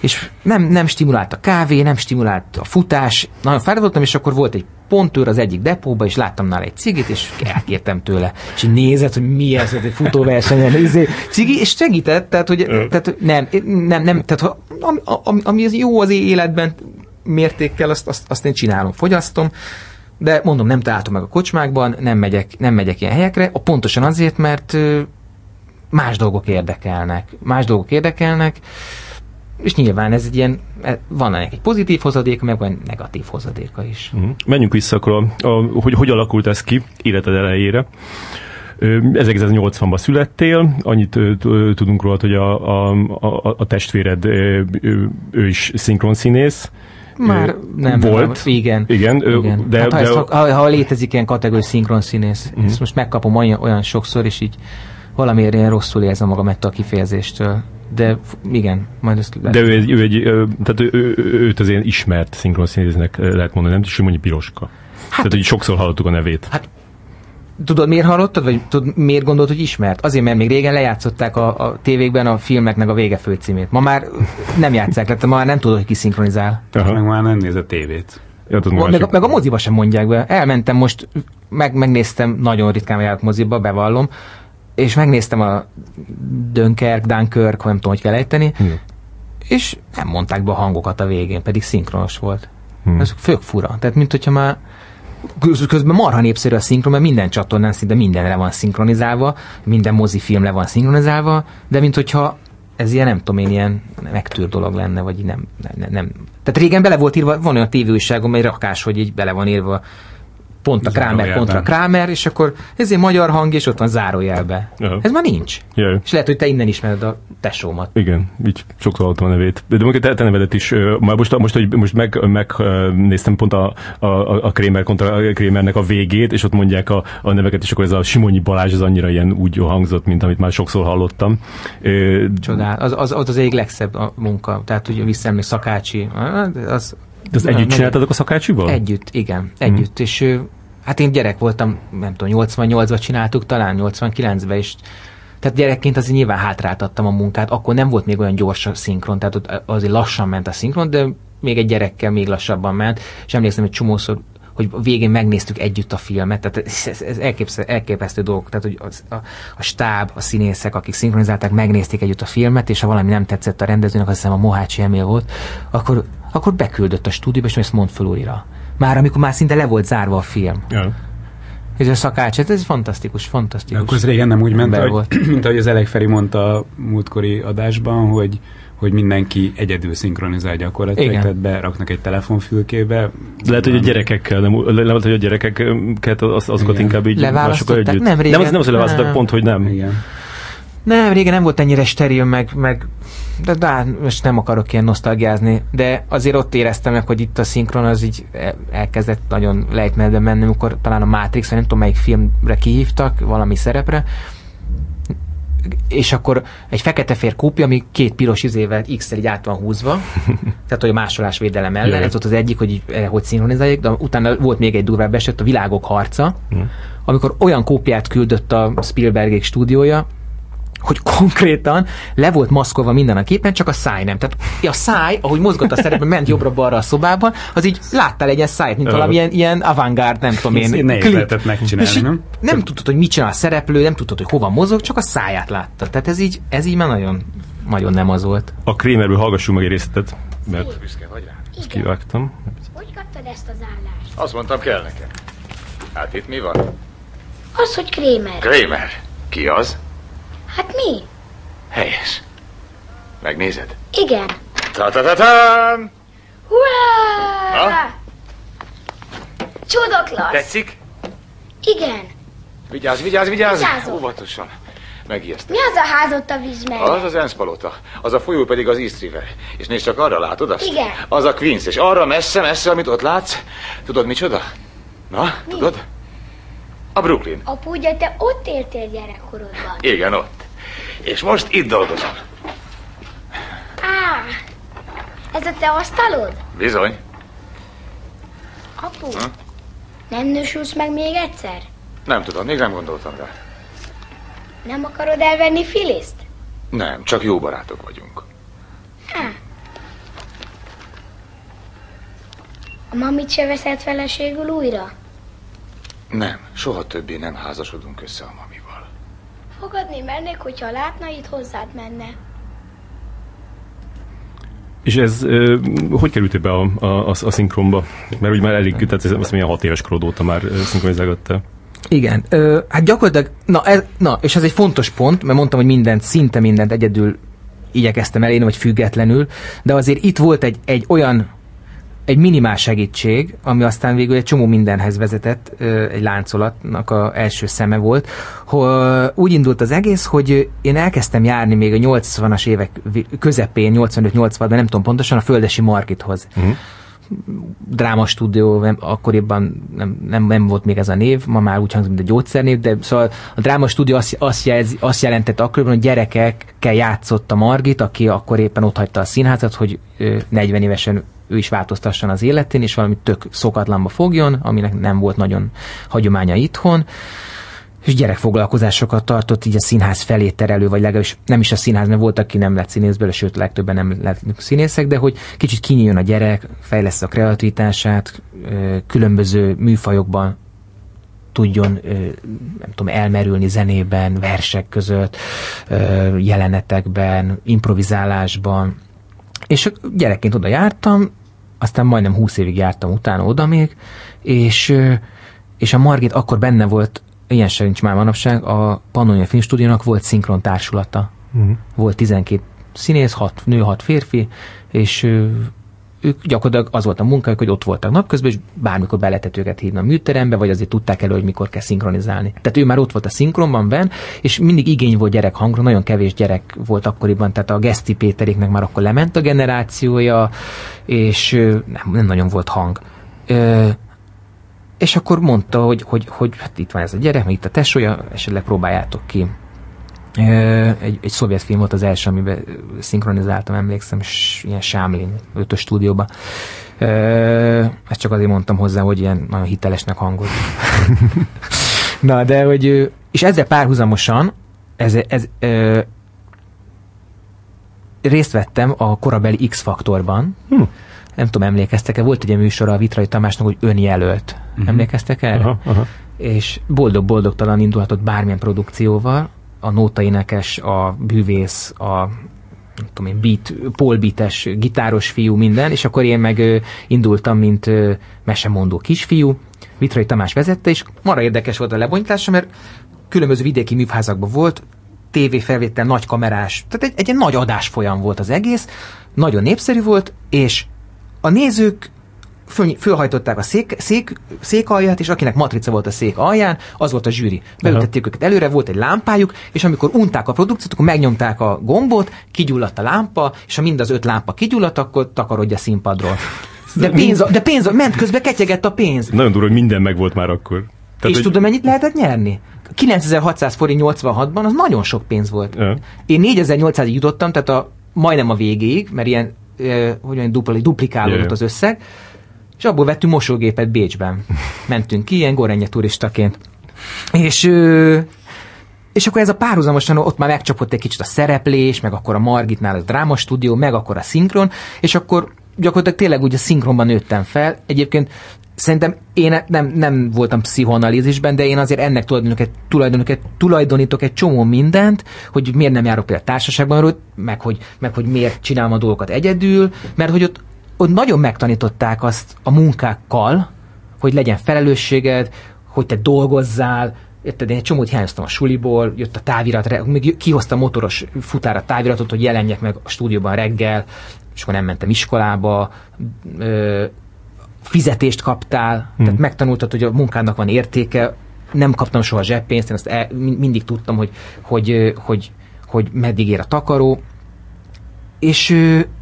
és nem, nem stimulált a kávé, nem stimulált a futás, nagyon fáradottam, és akkor volt egy pontőr az egyik depóba, és láttam nála egy cigit, és elkértem tőle. És így nézett, hogy mi ez, egy futóversenyen, izé, cigi, és segített, tehát, hogy tehát, nem, nem, nem, tehát ami, ami, ami az jó az életben mértékkel, azt, azt, azt én csinálom, fogyasztom, de mondom, nem találtam meg a kocsmákban, nem megyek, nem megyek ilyen helyekre, a pontosan azért, mert más dolgok érdekelnek. Más dolgok érdekelnek, és nyilván ez egy ilyen, e, van ennek egy pozitív hozadéka, meg van negatív hozadéka is. Uh-huh. Menjünk vissza akkor, a, a, hogy hogy alakult ez ki életed elejére. 1980-ban születtél, annyit tudunk róla, hogy a, a, a, a testvéred ő, ő is szinkronszínész, már nem volt. Nem, igen. Igen, igen. De, hát, ha, de, ezt, ha, ha létezik ilyen kategóriai szinkron színész, uh-huh. ezt most megkapom olyan, olyan sokszor, és így valamiért ilyen rosszul érzem magam ettől a kifejezéstől. De igen, majd ezt lehet. De ő, egy, ő egy, tehát ő, ő, őt az ilyen ismert szinkronszínésznek lehet mondani, nem mondja Piroska. Hát, tehát, hogy sokszor hallottuk a nevét. Hát Tudod, miért hallottad, vagy tudod, miért gondolt, hogy ismert? Azért, mert még régen lejátszották a, a tévékben a filmeknek a vége főcímét. Ma már nem játszák le, ma már nem tudod, hogy ki szinkronizál. Aha. Meg már nem néz a tévét. Ja, az meg, a- meg a moziba sem mondják be. Elmentem most, meg, megnéztem, nagyon ritkán járok moziba, bevallom, és megnéztem a Dunkirk, Dunkirk, nem tudom, hogy kell ejteni, Hm. és nem mondták be a hangokat a végén, pedig szinkronos volt. Hm. Ez fők fura. Tehát, mint hogyha már közben marha népszerű a szinkron, mert minden csatornán szinte mindenre van szinkronizálva, minden mozifilm le van szinkronizálva, de mint hogyha ez ilyen, nem tudom én, ilyen megtűr dolog lenne, vagy nem, nem, nem. Tehát régen bele volt írva, van olyan tévéújságom, egy rakás, hogy így bele van írva pont a Kramer, kontra Kramer, és akkor ez egy magyar hang, és ott van zárójelbe. Aha. Ez már nincs. Jaj. És lehet, hogy te innen ismered a tesómat. Igen, így sokszor hallottam a nevét. De mondjuk te, te nevedet is, már most, most, hogy most meg, meg ö, néztem pont a, a, a Kramer kontra a Kramernek a végét, és ott mondják a, a neveket, és akkor ez a Simonyi Balázs, az annyira ilyen úgy hangzott, mint amit már sokszor hallottam. Csodál. Az az, az, az egyik legszebb a munka. Tehát ugye visszaemlék Szakácsi, az, de Na, együtt csináltatok a szakácsival? Együtt, igen, együtt. És ö, hát én gyerek voltam, nem tudom, 88-ban csináltuk, talán 89-ben, és tehát gyerekként azért nyilván hátráltattam a munkát, akkor nem volt még olyan gyors a szinkron, tehát ott azért lassan ment a szinkron, de még egy gyerekkel még lassabban ment, és emlékszem, hogy csomószor hogy végén megnéztük együtt a filmet, tehát ez, ez, elképesztő, elképesztő dolgok, tehát hogy az, a, a stáb, a színészek, akik szinkronizálták, megnézték együtt a filmet, és ha valami nem tetszett a rendezőnek, azt hiszem a Mohácsi Emil volt, akkor, akkor beküldött a stúdióba, és ezt mondd föl újra. Már amikor már szinte le volt zárva a film. Ja. Ez a szakács, hát ez fantasztikus, fantasztikus. Akkor ez régen nem úgy ment, hogy, volt. (clears throat) mint ahogy az Elek Feri mondta a múltkori adásban, hogy hogy mindenki egyedül szinkronizál gyakorlatilag, Igen. tehát beraknak egy telefonfülkébe. Lehet, hogy a gyerekekkel, nem, le- lehet, hogy a gyerekeket, az, azokat Igen. inkább így másokkal együtt. Nem, régen- nem, az, nem az, hogy leválasztották, pont, hogy nem. Igen. Nem, régen nem volt ennyire steril, meg, meg de, de hát most nem akarok ilyen nosztalgiázni, de azért ott éreztem meg, hogy itt a szinkron az így el- elkezdett nagyon lejtmenetbe menni, amikor talán a Matrix, nem tudom melyik filmre kihívtak, valami szerepre, és akkor egy fekete-fér kópia, ami két piros izével x így át van húzva, (laughs) tehát hogy a másolás védelem ellen, Jaj. ez volt az egyik, hogy eh, hogy szinkronizálják, de utána volt még egy durvább eset, a világok harca, amikor olyan kópiát küldött a Spielbergék stúdiója, hogy konkrétan le volt maszkolva minden a képen, csak a száj nem. Tehát a száj, ahogy mozgott a szerepben, ment jobbra-balra a szobában, az így láttál egy ilyen szájt, mint Ö. valami ilyen, avantgárd, nem tudom én, nehéz klip. lehetett megcsinálni, És nem? nem tudtad, hogy mit csinál a szereplő, nem tudtad, hogy hova mozog, csak a száját látta. Tehát ez így, ez így már nagyon, nagyon nem az volt. A Kramerből hallgassunk meg egy részletet, mert Büszke vagy rá. ezt kivágtam. Hogy kaptad ezt az állást? Azt mondtam, kell nekem. Hát itt mi van? Az, hogy Krémer. Kramer. Ki az? Hát mi? Helyes. Megnézed? Igen. Ta-ta-ta-tam! Hurrá! Na? Csodaklassz! Tetszik? Igen. Vigyázz, vigyázz, vigyázz! Vigyázok. Óvatosan. Megijesztem. Mi az a ház ott a víz mellett? Az az Ensz palota, az a folyó pedig az East River. És nézd csak arra, látod azt? Igen. Az a Queens, és arra messze, messze, amit ott látsz, tudod micsoda? Na, tudod? A Brooklyn. Apu, ugye te ott éltél gyerekkorodban. Igen, ott. És most itt dolgozom. Á, ez a te asztalod? Bizony. Apu, Ha? nem nősülsz meg még egyszer? Nem tudom, még nem gondoltam rá. Nem akarod elvenni Filiszt? Nem, csak jó barátok vagyunk. Á. A mamit se veszed feleségül újra? Nem, soha többé nem házasodunk össze a mamival. Fogadni mernék, hogyha látna, itt hozzád menne. És ez hogy került be a, a, a, a szinkronba? Mert ugye már elég, tehát ez azt milyen hat éves korod óta már ö, szinkronizálgattál. Igen, ö, hát gyakorlatilag, na, ez, na, és ez egy fontos pont, mert mondtam, hogy mindent, szinte mindent egyedül igyekeztem elérni, vagy függetlenül, de azért itt volt egy, egy olyan, egy minimál segítség, ami aztán végül egy csomó mindenhez vezetett, egy láncolatnak a első szeme volt, úgy indult az egész, hogy én elkezdtem járni még a 80-as évek közepén, 85-86-ban, nem tudom pontosan, a Földesi Markithoz. Drámastúdió, nem, akkoriban nem, nem, nem volt még ez a név, ma már úgy hangzik, mint a gyógyszernév, de szóval a drámastúdió azt, azt, jelzi, azt jelentette akkoriban, hogy gyerekekkel játszott a Margit, aki akkor éppen ott hagyta a színházat, hogy ö, 40 évesen ő is változtasson az életén, és valami tök szokatlanba fogjon, aminek nem volt nagyon hagyománya itthon. és gyerekfoglalkozásokat tartott így a színház felé terelő, vagy legalábbis nem is a színház, mert volt, aki nem lett színészből, sőt, legtöbben nem lett színészek, de hogy kicsit kinyíljon a gyerek, fejlesz a kreativitását, különböző műfajokban tudjon, nem tudom, elmerülni zenében, versek között, jelenetekben, improvizálásban. És gyerekként oda jártam, aztán majdnem 20 évig jártam utána oda még, és, és a Margit akkor benne volt, ilyen sem nincs már manapság, a Pannonia Filmstúdiónak volt szinkron társulata. Uh-huh. Volt 12 színész, 6 nő, 6 férfi, és ők gyakorlatilag az volt a munkájuk, hogy ott voltak napközben, és bármikor be lehetett őket hívni a műterembe, vagy azért tudták elő, hogy mikor kell szinkronizálni. Tehát ő már ott volt a szinkronban ben, és mindig igény volt gyerek hangra, nagyon kevés gyerek volt akkoriban, tehát a Geszti Péteréknek már akkor lement a generációja, és nem, nem nagyon volt hang. Ö, és akkor mondta, hogy, hogy, hogy hát itt van ez a gyerek, meg itt a tesója, esetleg próbáljátok ki egy, egy szovjet film volt az első, amiben szinkronizáltam, emlékszem, és ilyen Sámlin, ötös stúdióban. Ezt csak azért mondtam hozzá, hogy ilyen nagyon hitelesnek hangolt. (laughs) Na, de hogy, és ezzel párhuzamosan ez, ez, ez részt vettem a korabeli X-faktorban. Hm. Nem tudom, emlékeztek-e? Volt egy műsor a Vitrai Tamásnak, hogy önjelölt. Uh-huh. Emlékeztek erre? Aha, aha. És boldog-boldogtalan indulhatott bármilyen produkcióval, a nótaénekes, a bűvész, a nem tudom én, beat, polbites, gitáros fiú, minden, és akkor én meg ö, indultam, mint ö, mesemondó kisfiú. Vitrai Tamás vezette, és mara érdekes volt a lebonyítása, mert különböző vidéki műházakban volt, tévéfelvétel, nagy kamerás, tehát egy, egy, egy nagy adásfolyam volt az egész, nagyon népszerű volt, és a nézők föl, fölhajtották a szék, szék, szék alját, és akinek matrica volt a szék alján, az volt a zsűri. Beültették őket előre, volt egy lámpájuk, és amikor unták a produkciót, akkor megnyomták a gombot, kigyulladt a lámpa, és ha mind az öt lámpa kigyulladt, akkor takarodj a színpadról. De pénz, de pénz, ment közben ketyegett a pénz. Nagyon durva, hogy minden meg volt már akkor. Tehát, és hogy... tudom, mennyit lehetett nyerni? 9600 forint 86-ban, az nagyon sok pénz volt. Ja. Én 4800-ig jutottam, tehát a, majdnem a végéig, mert ilyen, eh, hogy mondjam, dupli, duplikálódott yeah. az összeg, és abból vettünk mosógépet Bécsben. Mentünk ki, ilyen gorenye turistaként. És, és akkor ez a párhuzamosan ott már megcsapott egy kicsit a szereplés, meg akkor a Margitnál a drámastúdió, meg akkor a szinkron, és akkor gyakorlatilag tényleg úgy a szinkronban nőttem fel. Egyébként szerintem én nem, nem voltam pszichoanalízisben, de én azért ennek tulajdonítok egy, tulajdonítok, tulajdonítok egy csomó mindent, hogy miért nem járok például társaságban, meg hogy, meg hogy miért csinálom a dolgokat egyedül, mert hogy ott ott nagyon megtanították azt a munkákkal, hogy legyen felelősséged, hogy te dolgozzál, Érted, én egy csomót hiányoztam a suliból, jött a távirat, még kihoztam motoros futára táviratot, hogy jelenjek meg a stúdióban reggel, és akkor nem mentem iskolába, ö, fizetést kaptál, hmm. tehát megtanultad, hogy a munkának van értéke, nem kaptam soha zseppénzt, én azt el, mindig tudtam, hogy, hogy, hogy, hogy meddig ér a takaró, és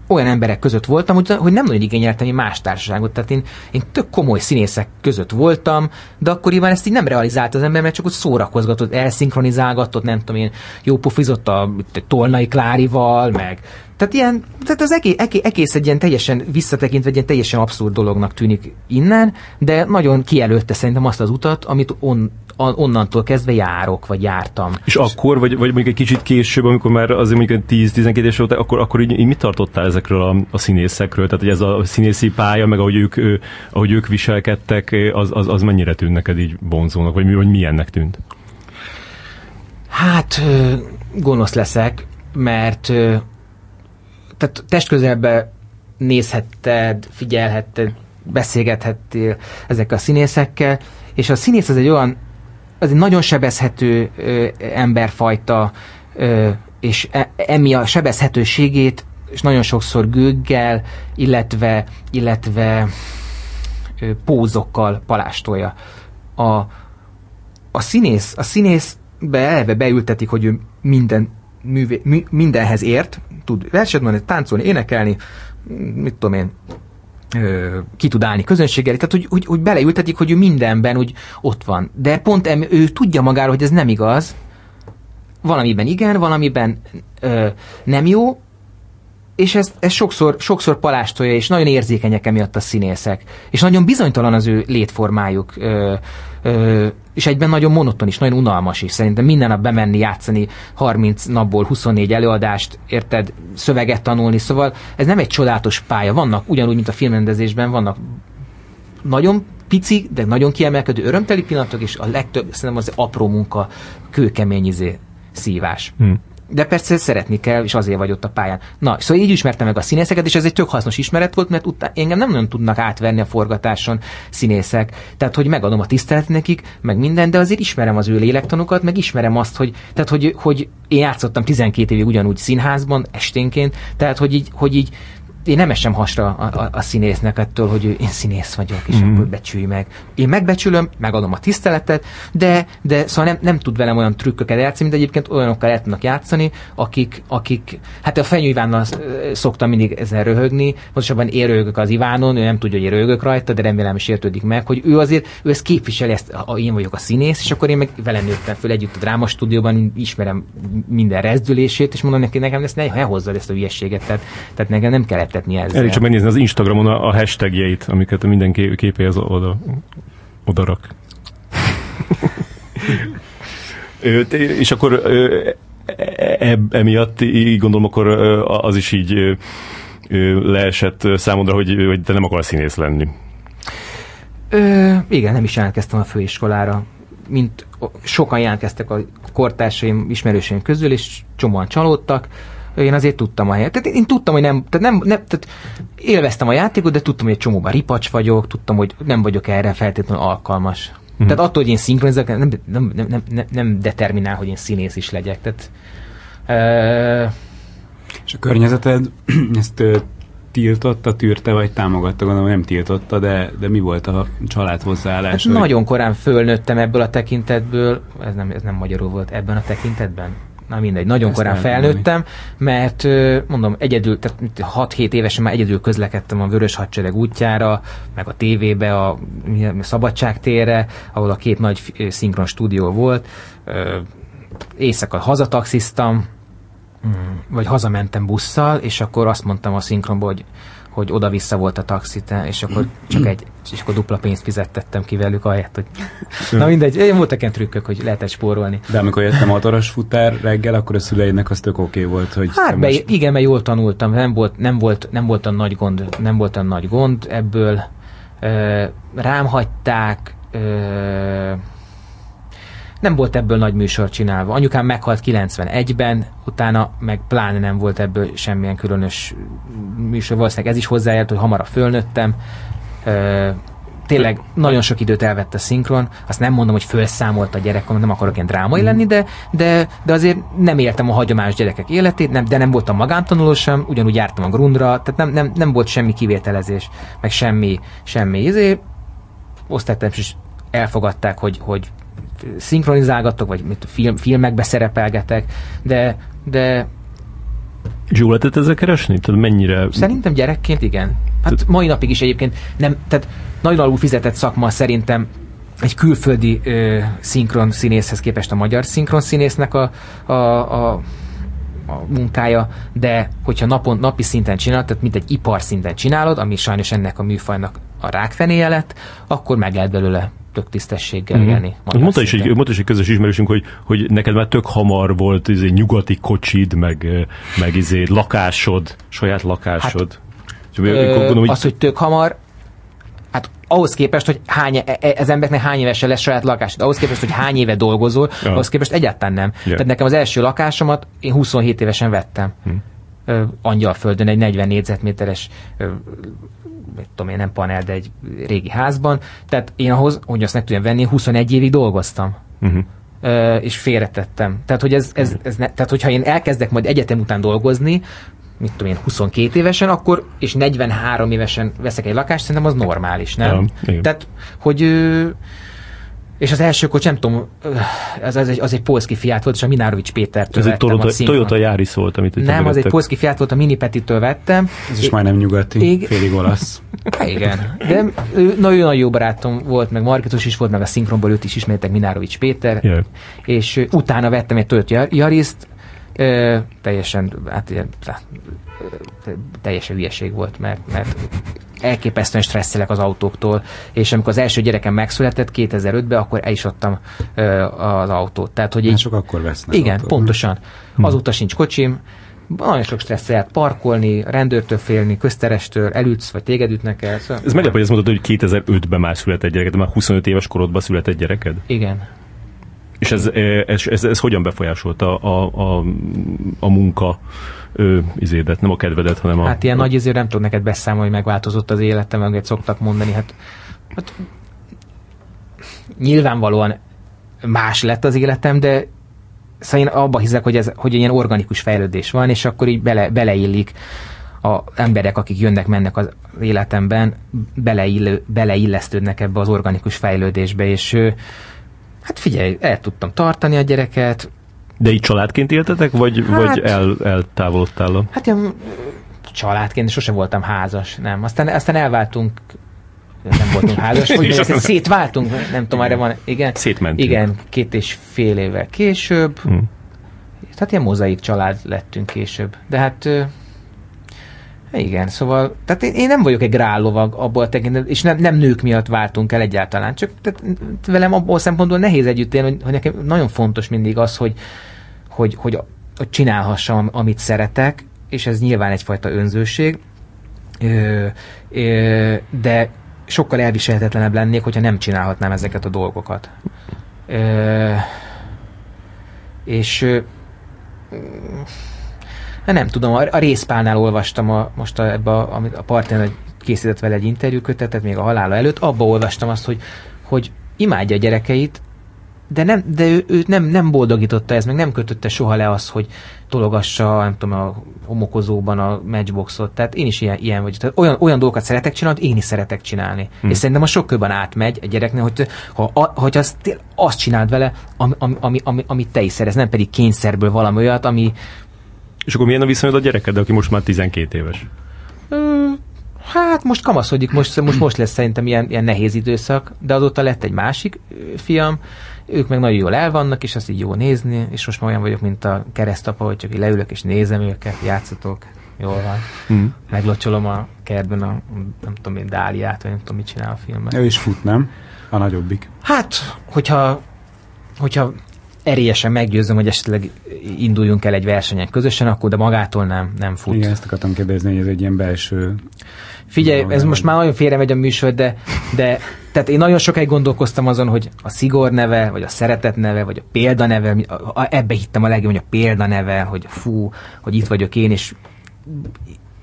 olyan emberek között voltam, hogy, nem nagyon igényeltem más társaságot. Tehát én, én tök komoly színészek között voltam, de akkoriban ezt így nem realizált az ember, mert csak ott szórakozgatott, elszinkronizálgatott, nem tudom én, jó pufizott a Tolnai Klárival, meg tehát, ilyen, tehát az egész, egész egy ilyen teljesen visszatekintve egy ilyen teljesen abszurd dolognak tűnik innen, de nagyon kijelölte szerintem azt az utat, amit on, onnantól kezdve járok, vagy jártam. És akkor, vagy, vagy mondjuk egy kicsit később, amikor már azért mondjuk 10-12 éves volt, akkor, akkor így, így mit tartottál ezekről a, a színészekről? Tehát, hogy ez a színészi pálya, meg ahogy ők, ahogy ők viselkedtek, az, az, az mennyire tűnt neked így vonzónak, vagy, vagy milyennek tűnt? Hát gonosz leszek, mert tehát testközelbe nézhetted, figyelhetted, beszélgethettél ezekkel a színészekkel, és a színész az egy olyan, az egy nagyon sebezhető ö, emberfajta, ö, és e, emi a sebezhetőségét, és nagyon sokszor gőggel, illetve, illetve ö, pózokkal palástolja. A, a színész, a színészbe eleve beültetik, hogy ő minden művé, mű, mindenhez ért, tud verset mondani, táncolni, énekelni, mit tudom én, ki tud állni közönséggel, tehát hogy, hogy, hogy beleültetik, hogy ő mindenben úgy ott van. De pont em, ő tudja magáról, hogy ez nem igaz, valamiben igen, valamiben ö, nem jó, és ez, ez sokszor, sokszor palástolja, és nagyon érzékenyek emiatt a színészek. És nagyon bizonytalan az ő létformájuk. Ö, ö, és egyben nagyon monoton is, nagyon unalmas is. Szerintem minden nap bemenni, játszani 30 napból 24 előadást, érted, szöveget tanulni, szóval ez nem egy csodálatos pálya. Vannak, ugyanúgy, mint a filmrendezésben, vannak nagyon pici, de nagyon kiemelkedő örömteli pillanatok, és a legtöbb szerintem az apró munka, kőkemény izé, szívás. Hmm. De persze szeretni kell, és azért vagy ott a pályán. Na, szóval így ismertem meg a színészeket, és ez egy tök hasznos ismeret volt, mert utá, engem nem nagyon tudnak átverni a forgatáson színészek. Tehát, hogy megadom a tisztelet nekik, meg minden, de azért ismerem az ő lélektanukat, meg ismerem azt, hogy, tehát, hogy, hogy én játszottam 12 évig ugyanúgy színházban, esténként, tehát, hogy így, hogy így én nem esem hasra a, a, a színésznek ettől, hogy ő, én színész vagyok, és mm. akkor becsülj meg. Én megbecsülöm, megadom a tiszteletet, de, de szóval nem, nem tud velem olyan trükköket játszani, mint egyébként olyanokkal el tudnak játszani, akik, akik hát a Fenyő Ivánnal szoktam mindig ezen röhögni, pontosabban én röhögök az Ivánon, ő nem tudja, hogy én röhögök rajta, de remélem is értődik meg, hogy ő azért, ő ezt képviseli, ezt, a, én vagyok a színész, és akkor én meg velem nőttem föl együtt a drámastúdióban, ismerem minden rezdülését, és mondom neki, nekem ezt ne, ne hozzad ezt a hülyeséget, tehát, tehát nekem nem kellett hihetetni ezzel. Elég csak megnézni az Instagramon a, a hashtagjeit, amiket minden képéhez oda, oda rak. és akkor e, emiatt így gondolom, akkor az is így leesett számodra, hogy, hogy te nem akarsz színész lenni. Ö, igen, nem is jelentkeztem a főiskolára. Mint sokan jelentkeztek a kortársaim, ismerőseim közül, és csomóan csalódtak én azért tudtam a helyet. Tehát én, tudtam, hogy nem, tehát nem, nem tehát élveztem a játékot, de tudtam, hogy egy csomóban ripacs vagyok, tudtam, hogy nem vagyok erre feltétlenül alkalmas. Hmm. Tehát attól, hogy én szinkronizálok, nem, nem, nem, nem, nem, determinál, hogy én színész is legyek. Tehát, uh, és a környezeted (clears throat) ezt tiltotta, tűrte, vagy támogatta? Gondolom nem tiltotta, de, de mi volt a család hozzáállás? Hát hogy... Nagyon korán fölnőttem ebből a tekintetből, ez nem, ez nem magyarul volt, ebben a tekintetben na mindegy, nagyon Ezt korán felnőttem, mert mondom, egyedül, tehát 6-7 évesen már egyedül közlekedtem a Vörös Hadsereg útjára, meg a tévébe, a, Szabadságtérre, ahol a két nagy szinkron stúdió volt. Éjszaka hazataxiztam, mm, vagy hazamentem busszal, és akkor azt mondtam a szinkronból, hogy hogy oda-vissza volt a taxit, és akkor csak egy, és akkor dupla pénzt fizettettem ki velük ahelyett, hogy... Na mindegy, én voltak ilyen trükkök, hogy lehetett spórolni. De amikor jött a motoros futár reggel, akkor a szüleidnek az tök oké okay volt, hogy... Hát be, most... igen, mert jól tanultam, nem volt, nem volt, nem volt a nagy gond, nem volt a nagy gond ebből. Rám hagyták, nem volt ebből nagy műsor csinálva. Anyukám meghalt 91-ben, utána meg pláne nem volt ebből semmilyen különös műsor. Valószínűleg ez is hozzájárt, hogy hamarabb fölnőttem. Ö, tényleg nagyon sok időt elvett a szinkron. Azt nem mondom, hogy felszámolt a gyerek, nem akarok ilyen drámai lenni, de, de, de azért nem éltem a hagyományos gyerekek életét, nem, de nem voltam magántanuló sem, ugyanúgy jártam a grundra, tehát nem, nem, nem volt semmi kivételezés, meg semmi, semmi izé. Osztálytársaim is elfogadták, hogy, hogy szinkronizálgatok, vagy mit, film, filmekbe szerepelgetek, de, de jó lehetett ezzel keresni? Tehát mennyire... Szerintem gyerekként igen. Hát mai napig is egyébként nem, tehát nagyon alul fizetett szakma szerintem egy külföldi ö, szinkron színészhez képest a magyar szinkron színésznek a, a, a, a munkája, de hogyha napon, napi szinten csinálod, tehát mint egy ipar szinten csinálod, ami sajnos ennek a műfajnak a rákfenéje lett, akkor meg lehet belőle tök tisztességgel mm-hmm. élni. Mondta is, egy, mondta is egy közös ismerősünk, hogy, hogy neked már tök hamar volt izé, nyugati kocsid, meg, meg izé, lakásod, saját lakásod. Hát, ö, gondolom, hogy... Az, hogy tök hamar, hát ahhoz képest, hogy hány, e, e, ez embernek hány évesen lesz saját lakás, ahhoz képest, hogy hány éve dolgozol, ja. ahhoz képest egyáltalán nem. Ja. Tehát nekem az első lakásomat én 27 évesen vettem. Hm. Angyalföldön egy 40 négyzetméteres mit tudom én, nem panel, de egy régi házban. Tehát én ahhoz, hogy azt meg tudjam venni, 21 évig dolgoztam. Uh-huh. Uh, és félretettem. Tehát, hogy ez, ez, ez ne, tehát, hogyha én elkezdek majd egyetem után dolgozni, mit tudom én, 22 évesen, akkor, és 43 évesen veszek egy lakást, szerintem az normális, nem? Ja, Tehát, hogy és az első kocs, nem tudom, az, az, egy, az egy polszki fiát volt, és a Minárovics Pétertől Ez egy Toyota, Toyota Yaris volt, amit Nem, az egy polszki fiát volt, a Mini Petitől vettem. Ez is majdnem nyugati, ég... félig olasz. (laughs) Igen, de ő nagyon jó barátom volt, meg Marketus is volt, meg a szinkronból őt is ismertek, Minárovics Péter, yeah. és utána vettem egy Toyota Yariszt, Ö, teljesen, hát ilyen, teljesen hülyeség volt, mert, mert elképesztően stresszelek az autóktól, és amikor az első gyerekem megszületett 2005-ben, akkor el is adtam ö, az autót. Tehát, hogy így, akkor vesznek Igen, autót, pontosan. Azóta sincs kocsim, nagyon sok stressz lehet parkolni, rendőrtől félni, közterestől, elütsz, vagy téged ütnek el. Szóval... Ez meglepő, hogy azt mondod, hogy 2005-ben már született gyereked, de már 25 éves korodban született gyereked? Igen. És ez, ez, ez, ez hogyan befolyásolta a, a, a munka ö, izédet, nem a kedvedet, hanem a... Hát ilyen nagy izé nem tudok neked beszámolni, hogy megváltozott az életem, meg szoktak mondani, hát, hát nyilvánvalóan más lett az életem, de szóval én abba hiszek, hogy, ez, hogy ilyen organikus fejlődés van, és akkor így bele, beleillik a emberek, akik jönnek, mennek az életemben, beleill, beleillesztődnek ebbe az organikus fejlődésbe, és hát figyelj, el tudtam tartani a gyereket. De így családként éltetek, vagy, hát, vagy el, eltávolodtál? Hát ilyen családként, sose voltam házas, nem. Aztán, aztán elváltunk nem voltunk házas, hogy mondjam, aztán szétváltunk, nem tudom, erre van, igen. Szétmentünk. Igen, két és fél évvel később. Hmm. Tehát ilyen mozaik család lettünk később. De hát igen, szóval, tehát én, én nem vagyok egy grállovag abból a tekintetben, és nem, nem nők miatt váltunk el egyáltalán, csak tehát velem abból szempontból nehéz együtt élni, hogy, hogy nekem nagyon fontos mindig az, hogy, hogy, hogy, hogy csinálhassam, amit szeretek, és ez nyilván egyfajta önzőség, ö, ö, de sokkal elviselhetetlenebb lennék, hogyha nem csinálhatnám ezeket a dolgokat. Ö, és ö, nem tudom, a, részpálnál olvastam a, most a, ebbe a, a partner készített vele egy interjúkötetet még a halála előtt, abba olvastam azt, hogy, hogy imádja a gyerekeit, de, nem, de ő, őt nem, nem boldogította ez, meg nem kötötte soha le azt, hogy tologassa, nem tudom, a homokozóban a matchboxot. Tehát én is ilyen, ilyen vagyok. Tehát olyan, olyan dolgokat szeretek csinálni, én is szeretek csinálni. Hmm. És szerintem a sok köbben átmegy a gyereknek, hogy ha, a, hogy azt, azt csináld vele, ami, ami, ami, ami, amit te is szeretsz, nem pedig kényszerből valami olyat, ami... És akkor milyen a viszonyod a gyereked, aki most már 12 éves? Hát most kamaszodik, most, most, most lesz szerintem ilyen, ilyen nehéz időszak, de azóta lett egy másik fiam, ők meg nagyon jól el vannak, és azt így jó nézni, és most már olyan vagyok, mint a keresztapa, hogy csak így leülök és nézem őket, játszatok, jól van. Mm. Meglocsolom a kertben a, nem tudom én, Dáliát, vagy nem tudom, mit csinál a filmben. Ő is fut, nem? A nagyobbik. Hát, hogyha, hogyha erélyesen meggyőzöm, hogy esetleg induljunk el egy versenyen közösen, akkor de magától nem, nem fut. Igen, ezt akartam kérdezni, hogy ez egy ilyen belső... Figyelj, ez most már nagyon félre megy a műsor, de, de tehát én nagyon sokáig gondolkoztam azon, hogy a szigor neve, vagy a szeretet neve, vagy a példa neve, ebbe hittem a legjobb, hogy a példa neve, hogy fú, hogy itt vagyok én, és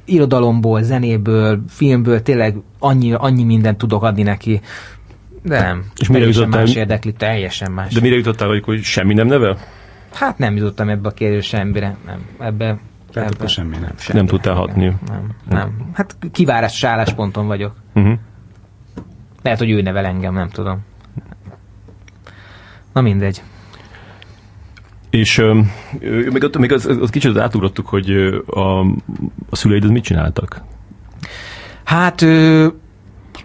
irodalomból, zenéből, filmből tényleg annyi, annyi mindent tudok adni neki, nem. És mire jutottál? Más érdekli, teljesen más. De mire jutottál, hogy, hogy semmi nem neve? Hát nem jutottam ebbe a kérdés semmire. Nem. Ebbe, Tehát ebbe semmi nem. Nem, semmi. nem tudtál hatni. Nem, nem, nem. Hát kivárás állásponton vagyok. Uh-huh. Lehet, hogy ő nevel engem, nem tudom. Na mindegy. És ö, még, ott, még az, az kicsit átugrottuk, hogy a, a szüleid mit csináltak? Hát ö,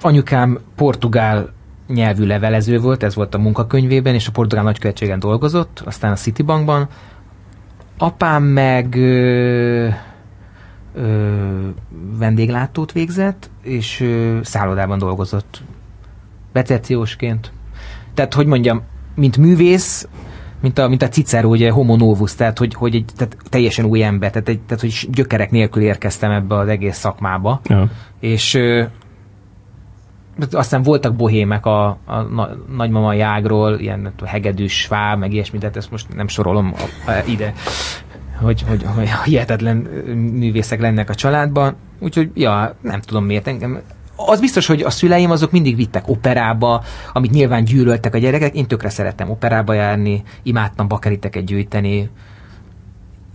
anyukám portugál nyelvű levelező volt, ez volt a munkakönyvében, és a portugál nagykövetségen dolgozott, aztán a Citibankban. Apám meg ö, ö, vendéglátót végzett, és ö, szállodában dolgozott recepciósként. Tehát, hogy mondjam, mint művész, mint a, mint a Cicero, ugye homo novus, tehát, hogy, hogy egy tehát teljesen új ember, tehát, egy, tehát, hogy gyökerek nélkül érkeztem ebbe az egész szakmába. Ja. És aztán voltak bohémek a, a, nagymama jágról, ilyen a hegedűs sváb, meg ilyesmi, tehát ezt most nem sorolom a, a, ide, hogy, hogy, hogy hihetetlen művészek lennek a családban. Úgyhogy, ja, nem tudom miért engem az biztos, hogy a szüleim azok mindig vittek operába, amit nyilván gyűlöltek a gyerekek. Én tökre szerettem operába járni, imádtam bakeriteket gyűjteni.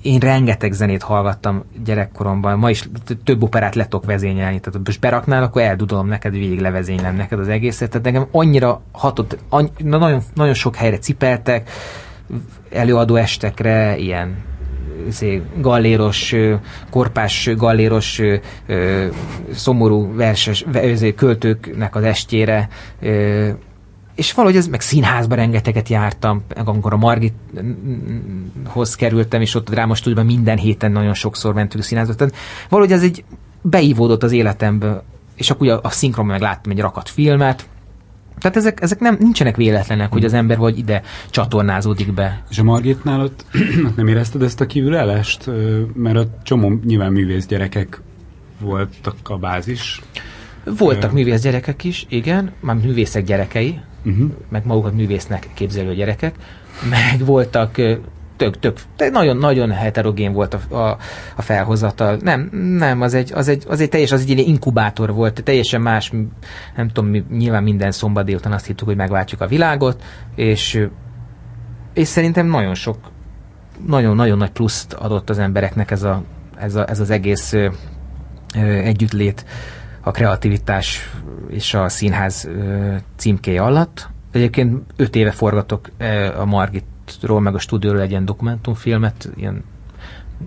Én rengeteg zenét hallgattam gyerekkoromban, ma is több operát letok vezényelni, tehát most beraknál, akkor eldudolom neked, végig levezénylem neked az egészet. Tehát nekem annyira hatott, annyi, nagyon, nagyon sok helyre cipeltek, előadó estekre, ilyen izé, galléros, korpás galléros szomorú verses izé, költőknek az estjére és valahogy ez, meg színházba rengeteget jártam, amikor a Margithoz kerültem, és ott a Dráma stúdióban minden héten nagyon sokszor mentünk színházba. Tehát valahogy ez egy beívódott az életembe, és akkor ugye a, a szinkron meg láttam egy rakat filmet, tehát ezek, ezek nem, nincsenek véletlenek, hogy az ember vagy ide csatornázódik be. És a Margitnál ott (clears throat) nem érezted ezt a kívülálást? Ö, Mert a csomó nyilván művész gyerekek voltak a bázis. Voltak művész gyerekek is, igen, már művészek gyerekei, Uh-huh. meg magukat művésznek képzelő gyerekek, meg voltak tök, tök, nagyon, nagyon heterogén volt a, a, a felhozatal. Nem, nem, az egy, az egy, az egy teljes, az egy ilyen inkubátor volt, teljesen más, nem tudom, mi, nyilván minden szombat délután azt hittük, hogy megváltjuk a világot, és, és szerintem nagyon sok, nagyon-nagyon nagy pluszt adott az embereknek ez, a, ez, a, ez az egész ö, ö, együttlét a kreativitás és a színház címkéje alatt. Egyébként öt éve forgatok a Margitról, meg a stúdióról egy ilyen dokumentumfilmet, ilyen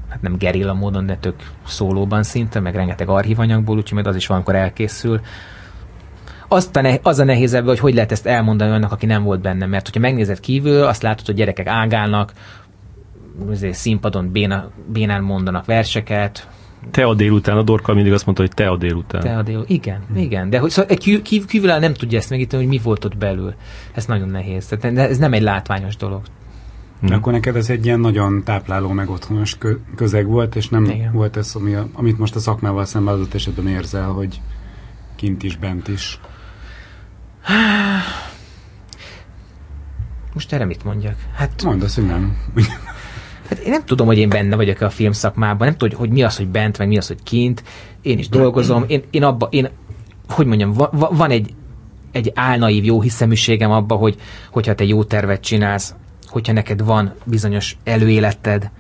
hát nem gerilla módon, de tök szólóban szinte, meg rengeteg archívanyagból, úgyhogy majd az is valamikor elkészül. Azt a ne, az a nehéz ebben, hogy hogy lehet ezt elmondani annak, aki nem volt benne, mert hogyha megnézed kívül, azt látod, hogy gyerekek ágálnak, színpadon béna, bénán mondanak verseket, Te a délután, a Dorka mindig azt mondta, hogy te a délután. te a dél... Igen, igen. De hogy szóval egy kív, kív, kívülálló nem tudja ezt megítélni, hogy mi volt ott belül. Ez nagyon nehéz. Tehát ez nem egy látványos dolog. De akkor neked ez egy ilyen nagyon tápláló, meg otthonos kö- közeg volt, és nem Igen. Igen. volt ez, ami a, amit most a szakmával szemben adott esetben érzel, hogy kint is, bent is. Most erre mit mondjak? Hát, Mondd azt, hogy nem. (laughs) hát én nem tudom, hogy én benne vagyok a film nem tudom, hogy mi az, hogy bent, meg mi az, hogy kint. Én is dolgozom. Én, én abba, én, hogy mondjam, va, van egy, egy álnaív jó hiszeműségem abba, hogy hogyha te jó tervet csinálsz, hogyha neked van bizonyos előéleted,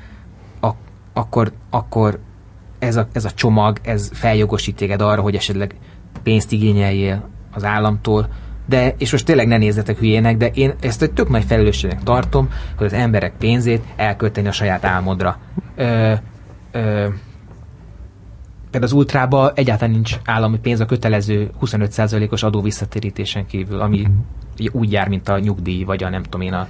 ak- akkor, akkor ez a, ez a csomag, ez feljogosít téged arra, hogy esetleg pénzt igényeljél az államtól, de, és most tényleg ne nézzetek hülyének, de én ezt egy tök nagy felelősségnek tartom, hogy az emberek pénzét elkölteni a saját álmodra. Ö, ö, például az ultrába egyáltalán nincs állami pénz a kötelező 25%-os adó visszatérítésen kívül, ami úgy jár, mint a nyugdíj, vagy a nem tudom én, a,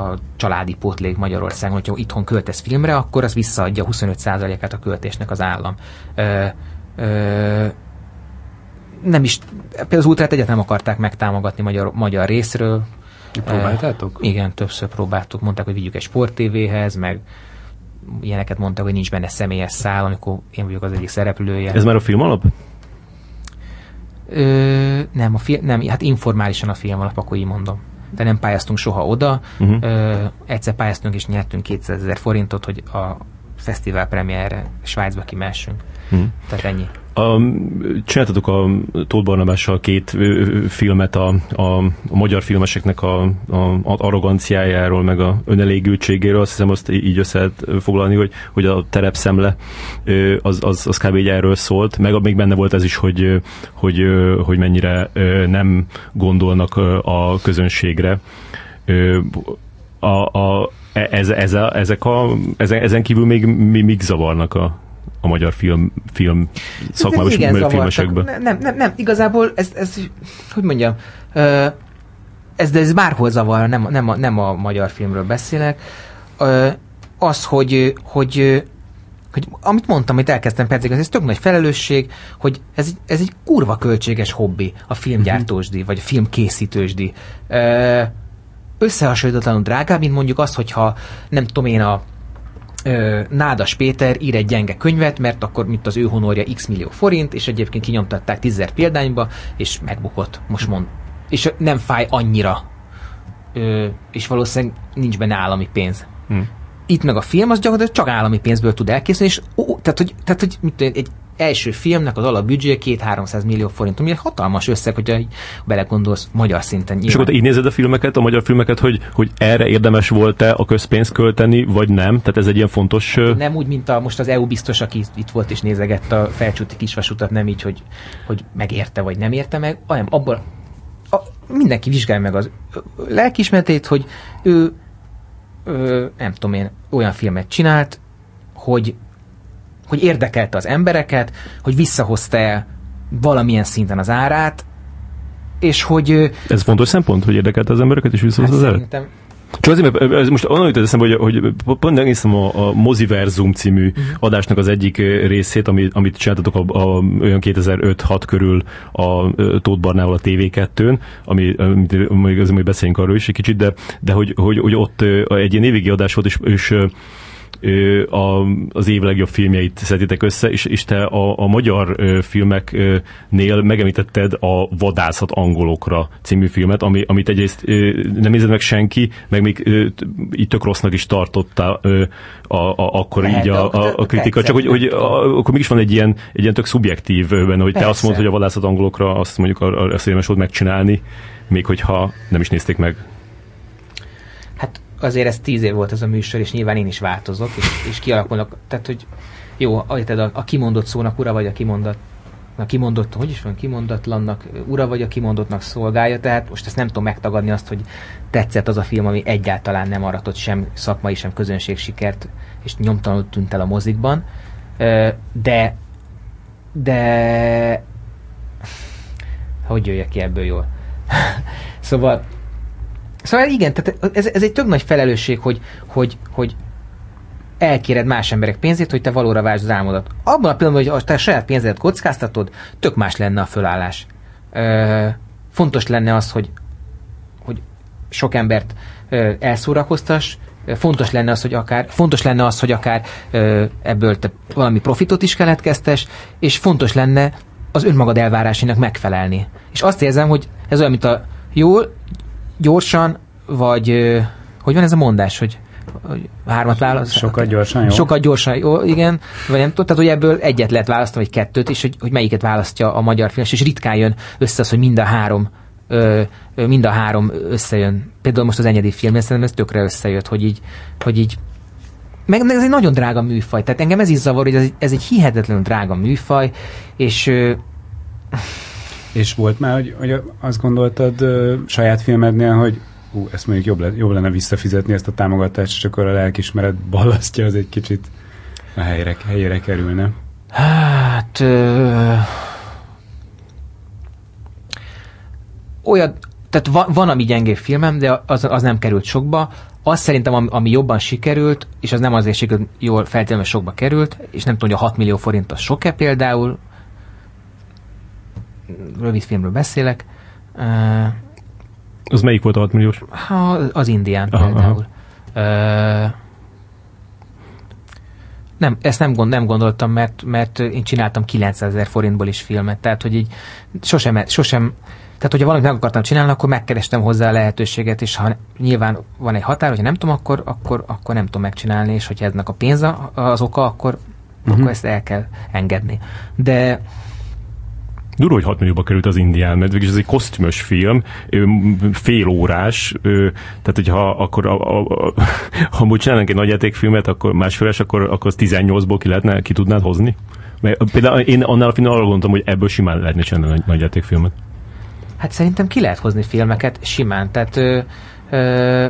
a családi pótlék Magyarországon, hogyha itthon költesz filmre, akkor az visszaadja 25%-át a költésnek az állam. Ö, ö, nem is, például az ultrát egyáltalán nem akarták megtámogatni magyar, magyar részről. Próbáltátok? Ö, igen, többször próbáltuk. Mondták, hogy vigyük egy sporttévéhez, meg ilyeneket mondtak, hogy nincs benne személyes szál, amikor én vagyok az egyik szereplője. Ez már a film alap? Ö, nem, a film, nem, hát informálisan a film alap, akkor így mondom. De nem pályáztunk soha oda. Uh-huh. Ö, egyszer pályáztunk és nyertünk 200 ezer forintot, hogy a fesztivál premierre Svájcba kimessünk. Mhm. Tehát ennyi. A, csináltatok a Tóth Barnabással két filmet a, a, a magyar filmeseknek a, a, a arroganciájáról, meg a önelégültségéről. Azt hiszem, azt így össze lehet foglalni, hogy, hogy a terepszemle az, az, az kb. így erről szólt. Meg még benne volt ez is, hogy, hogy, hogy mennyire nem gondolnak a közönségre. A, a, e- ez, ez a, ezek a, ezen kívül még mi, mik zavarnak a, a magyar film, film szakmában Igen, filmesekben? Nem, nem, nem, igazából ez, ez hogy mondjam, ez, de ez bárhol zavar, nem, nem, a, nem a magyar filmről beszélek. Az, hogy, hogy, hogy amit mondtam, amit elkezdtem percig, ez tök nagy felelősség, hogy ez, egy- ez egy kurva költséges hobbi, a filmgyártósdi, vagy a filmkészítősdi. Összehasonlítatlanul drágább, mint mondjuk az, hogyha nem tudom én a Nádas Péter ír egy gyenge könyvet, mert akkor mint az ő honorja x millió forint, és egyébként kinyomtatták tízzer példányba, és megbukott, most mond. És nem fáj annyira. Ö, és valószínűleg nincs benne állami pénz. Hm. Itt meg a film az gyakorlatilag csak állami pénzből tud elkészülni, és ó, tehát, hogy, tehát, hogy mit egy első filmnek az alapbüdzsé 2-300 millió forint, ami egy hatalmas összeg, hogyha belegondolsz magyar szinten. És Nyilván. akkor te így nézed a filmeket, a magyar filmeket, hogy, hogy erre érdemes volt-e a közpénzt költeni, vagy nem? Tehát ez egy ilyen fontos... Nem úgy, mint a, most az EU biztos, aki itt volt és nézegette a felcsúti kisvasutat, nem így, hogy, hogy megérte vagy nem érte meg, hanem abban a, mindenki vizsgálja meg az lelkiismeretét, hogy ő, ö, nem tudom én, olyan filmet csinált, hogy, hogy érdekelte az embereket, hogy visszahozta valamilyen szinten az árát, és hogy... Ez fontos szempont, hogy érdekelte az embereket, és visszahozta hát az szerintem Csak azért, mert ez most onnan jutott eszembe, hogy, hogy pont megnéztem a, a Moziverzum című Mhm. adásnak az egyik részét, ami, amit csináltatok a, a, olyan 2005-6 körül a Tóth Barnával a TV2-n, ami, amit azért majd beszéljünk arról is egy kicsit, de, de hogy, hogy, hogy ott egy ilyen évvégi adás volt, és, és ö, a, az év legjobb filmjeit szeditek össze, és, és te a, a magyar ö, filmeknél megemlítetted a Vadászat angolokra című filmet, ami, amit egyrészt ö, nem nézed meg senki, meg még ö, így tök rossznak is tartotta ö, a, a, akkor Lehet, így a, a, a kritika, csak hogy, hogy a, akkor mégis van egy ilyen, egy ilyen tök szubjektív benne, hogy te azt Persze. mondod, hogy a Vadászat angolokra azt mondjuk a, a, azt érdemes volt megcsinálni, még hogyha nem is nézték meg. Azért ez tíz év volt ez a műsor, és nyilván én is változok, és, és kialakulnak, tehát hogy jó, érted, a, a kimondott szónak ura vagy a kimondott a kimondott, hogy is van, kimondatlannak ura vagy a kimondottnak szolgálja, tehát most ezt nem tudom megtagadni azt, hogy tetszett az a film, ami egyáltalán nem aratott sem szakmai, sem közönség sikert, és nyomtalanul tűnt el a mozikban, de de hogy jöjjek ki ebből jól? (laughs) szóval Szóval igen, tehát ez, ez egy tök nagy felelősség, hogy, hogy, hogy elkéred más emberek pénzét, hogy te valóra váltsd az álmodat. Abban a pillanatban, hogy te a saját pénzedet kockáztatod, tök más lenne a fölállás. Ö, fontos lenne az, hogy, hogy sok embert ö, elszórakoztass, Ö, fontos lenne az, hogy akár, fontos lenne az, hogy akár ö, ebből te valami profitot is keletkeztes, és fontos lenne az önmagad elvárásának megfelelni. És azt érzem, hogy ez olyan, mint a jól, gyorsan, vagy hogy van ez a mondás, hogy, hármat válasz? Sokat gyorsan, jó? Sokat gyorsan, jó, igen. Vagy nem tudom, tehát hogy ebből egyet lehet választani, vagy kettőt, és hogy, hogy melyiket választja a magyar film, és ritkán jön össze az, hogy mind a három ö, mind a három összejön. Például most az enyedi film, szerintem ez tökre összejött, hogy így, hogy így meg ez egy nagyon drága műfaj, tehát engem ez is zavar, hogy ez, egy- ez egy hihetetlenül drága műfaj, és ö, És volt már, hogy, hogy azt gondoltad ö, saját filmednél, hogy ú, ezt mondjuk jobb, le, jobb lenne visszafizetni ezt a támogatást, és akkor a lelkismeret ballasztja, az egy kicsit a helyre, helyére kerülne. Hát... Ö, olyan, tehát van, van ami gyengébb filmem, de az, az nem került sokba. Az szerintem, ami, ami jobban sikerült, és az nem azért sikerült, jól feltétlenül sokba került, és nem tudom, hogy a 6 millió forint az sok-e például, rövid filmről beszélek, Az melyik volt a 6 milliós? Ha, az indián Aha, aha, például. Ö, nem, ezt nem, gond, nem gondoltam, mert, mert én csináltam 900 ezer forintból is filmet, tehát hogy így sosem, sosem tehát, hogyha valamit meg akartam csinálni, akkor megkerestem hozzá a lehetőséget, és ha nyilván van egy határ, hogyha nem tudom, akkor, akkor, akkor nem tudom megcsinálni, és hogyha eznek a pénz az oka, akkor, uh-huh. akkor ezt el kell engedni. De Durva, hogy 6 millióba került az indián, mert végülis ez egy kosztümös film, fél órás, tehát hogyha akkor a, a, a, (laughs) ha amúgy csinálnánk egy nagyjátékfilmet, akkor másféles, akkor, akkor az 18-ból ki, lehetne, ki tudnád hozni? Mert például én annál a filmnél arra gondoltam, hogy ebből simán lehetne csinálni egy nagyjátékfilmet. Hát szerintem ki lehet hozni filmeket simán, tehát ö, ö,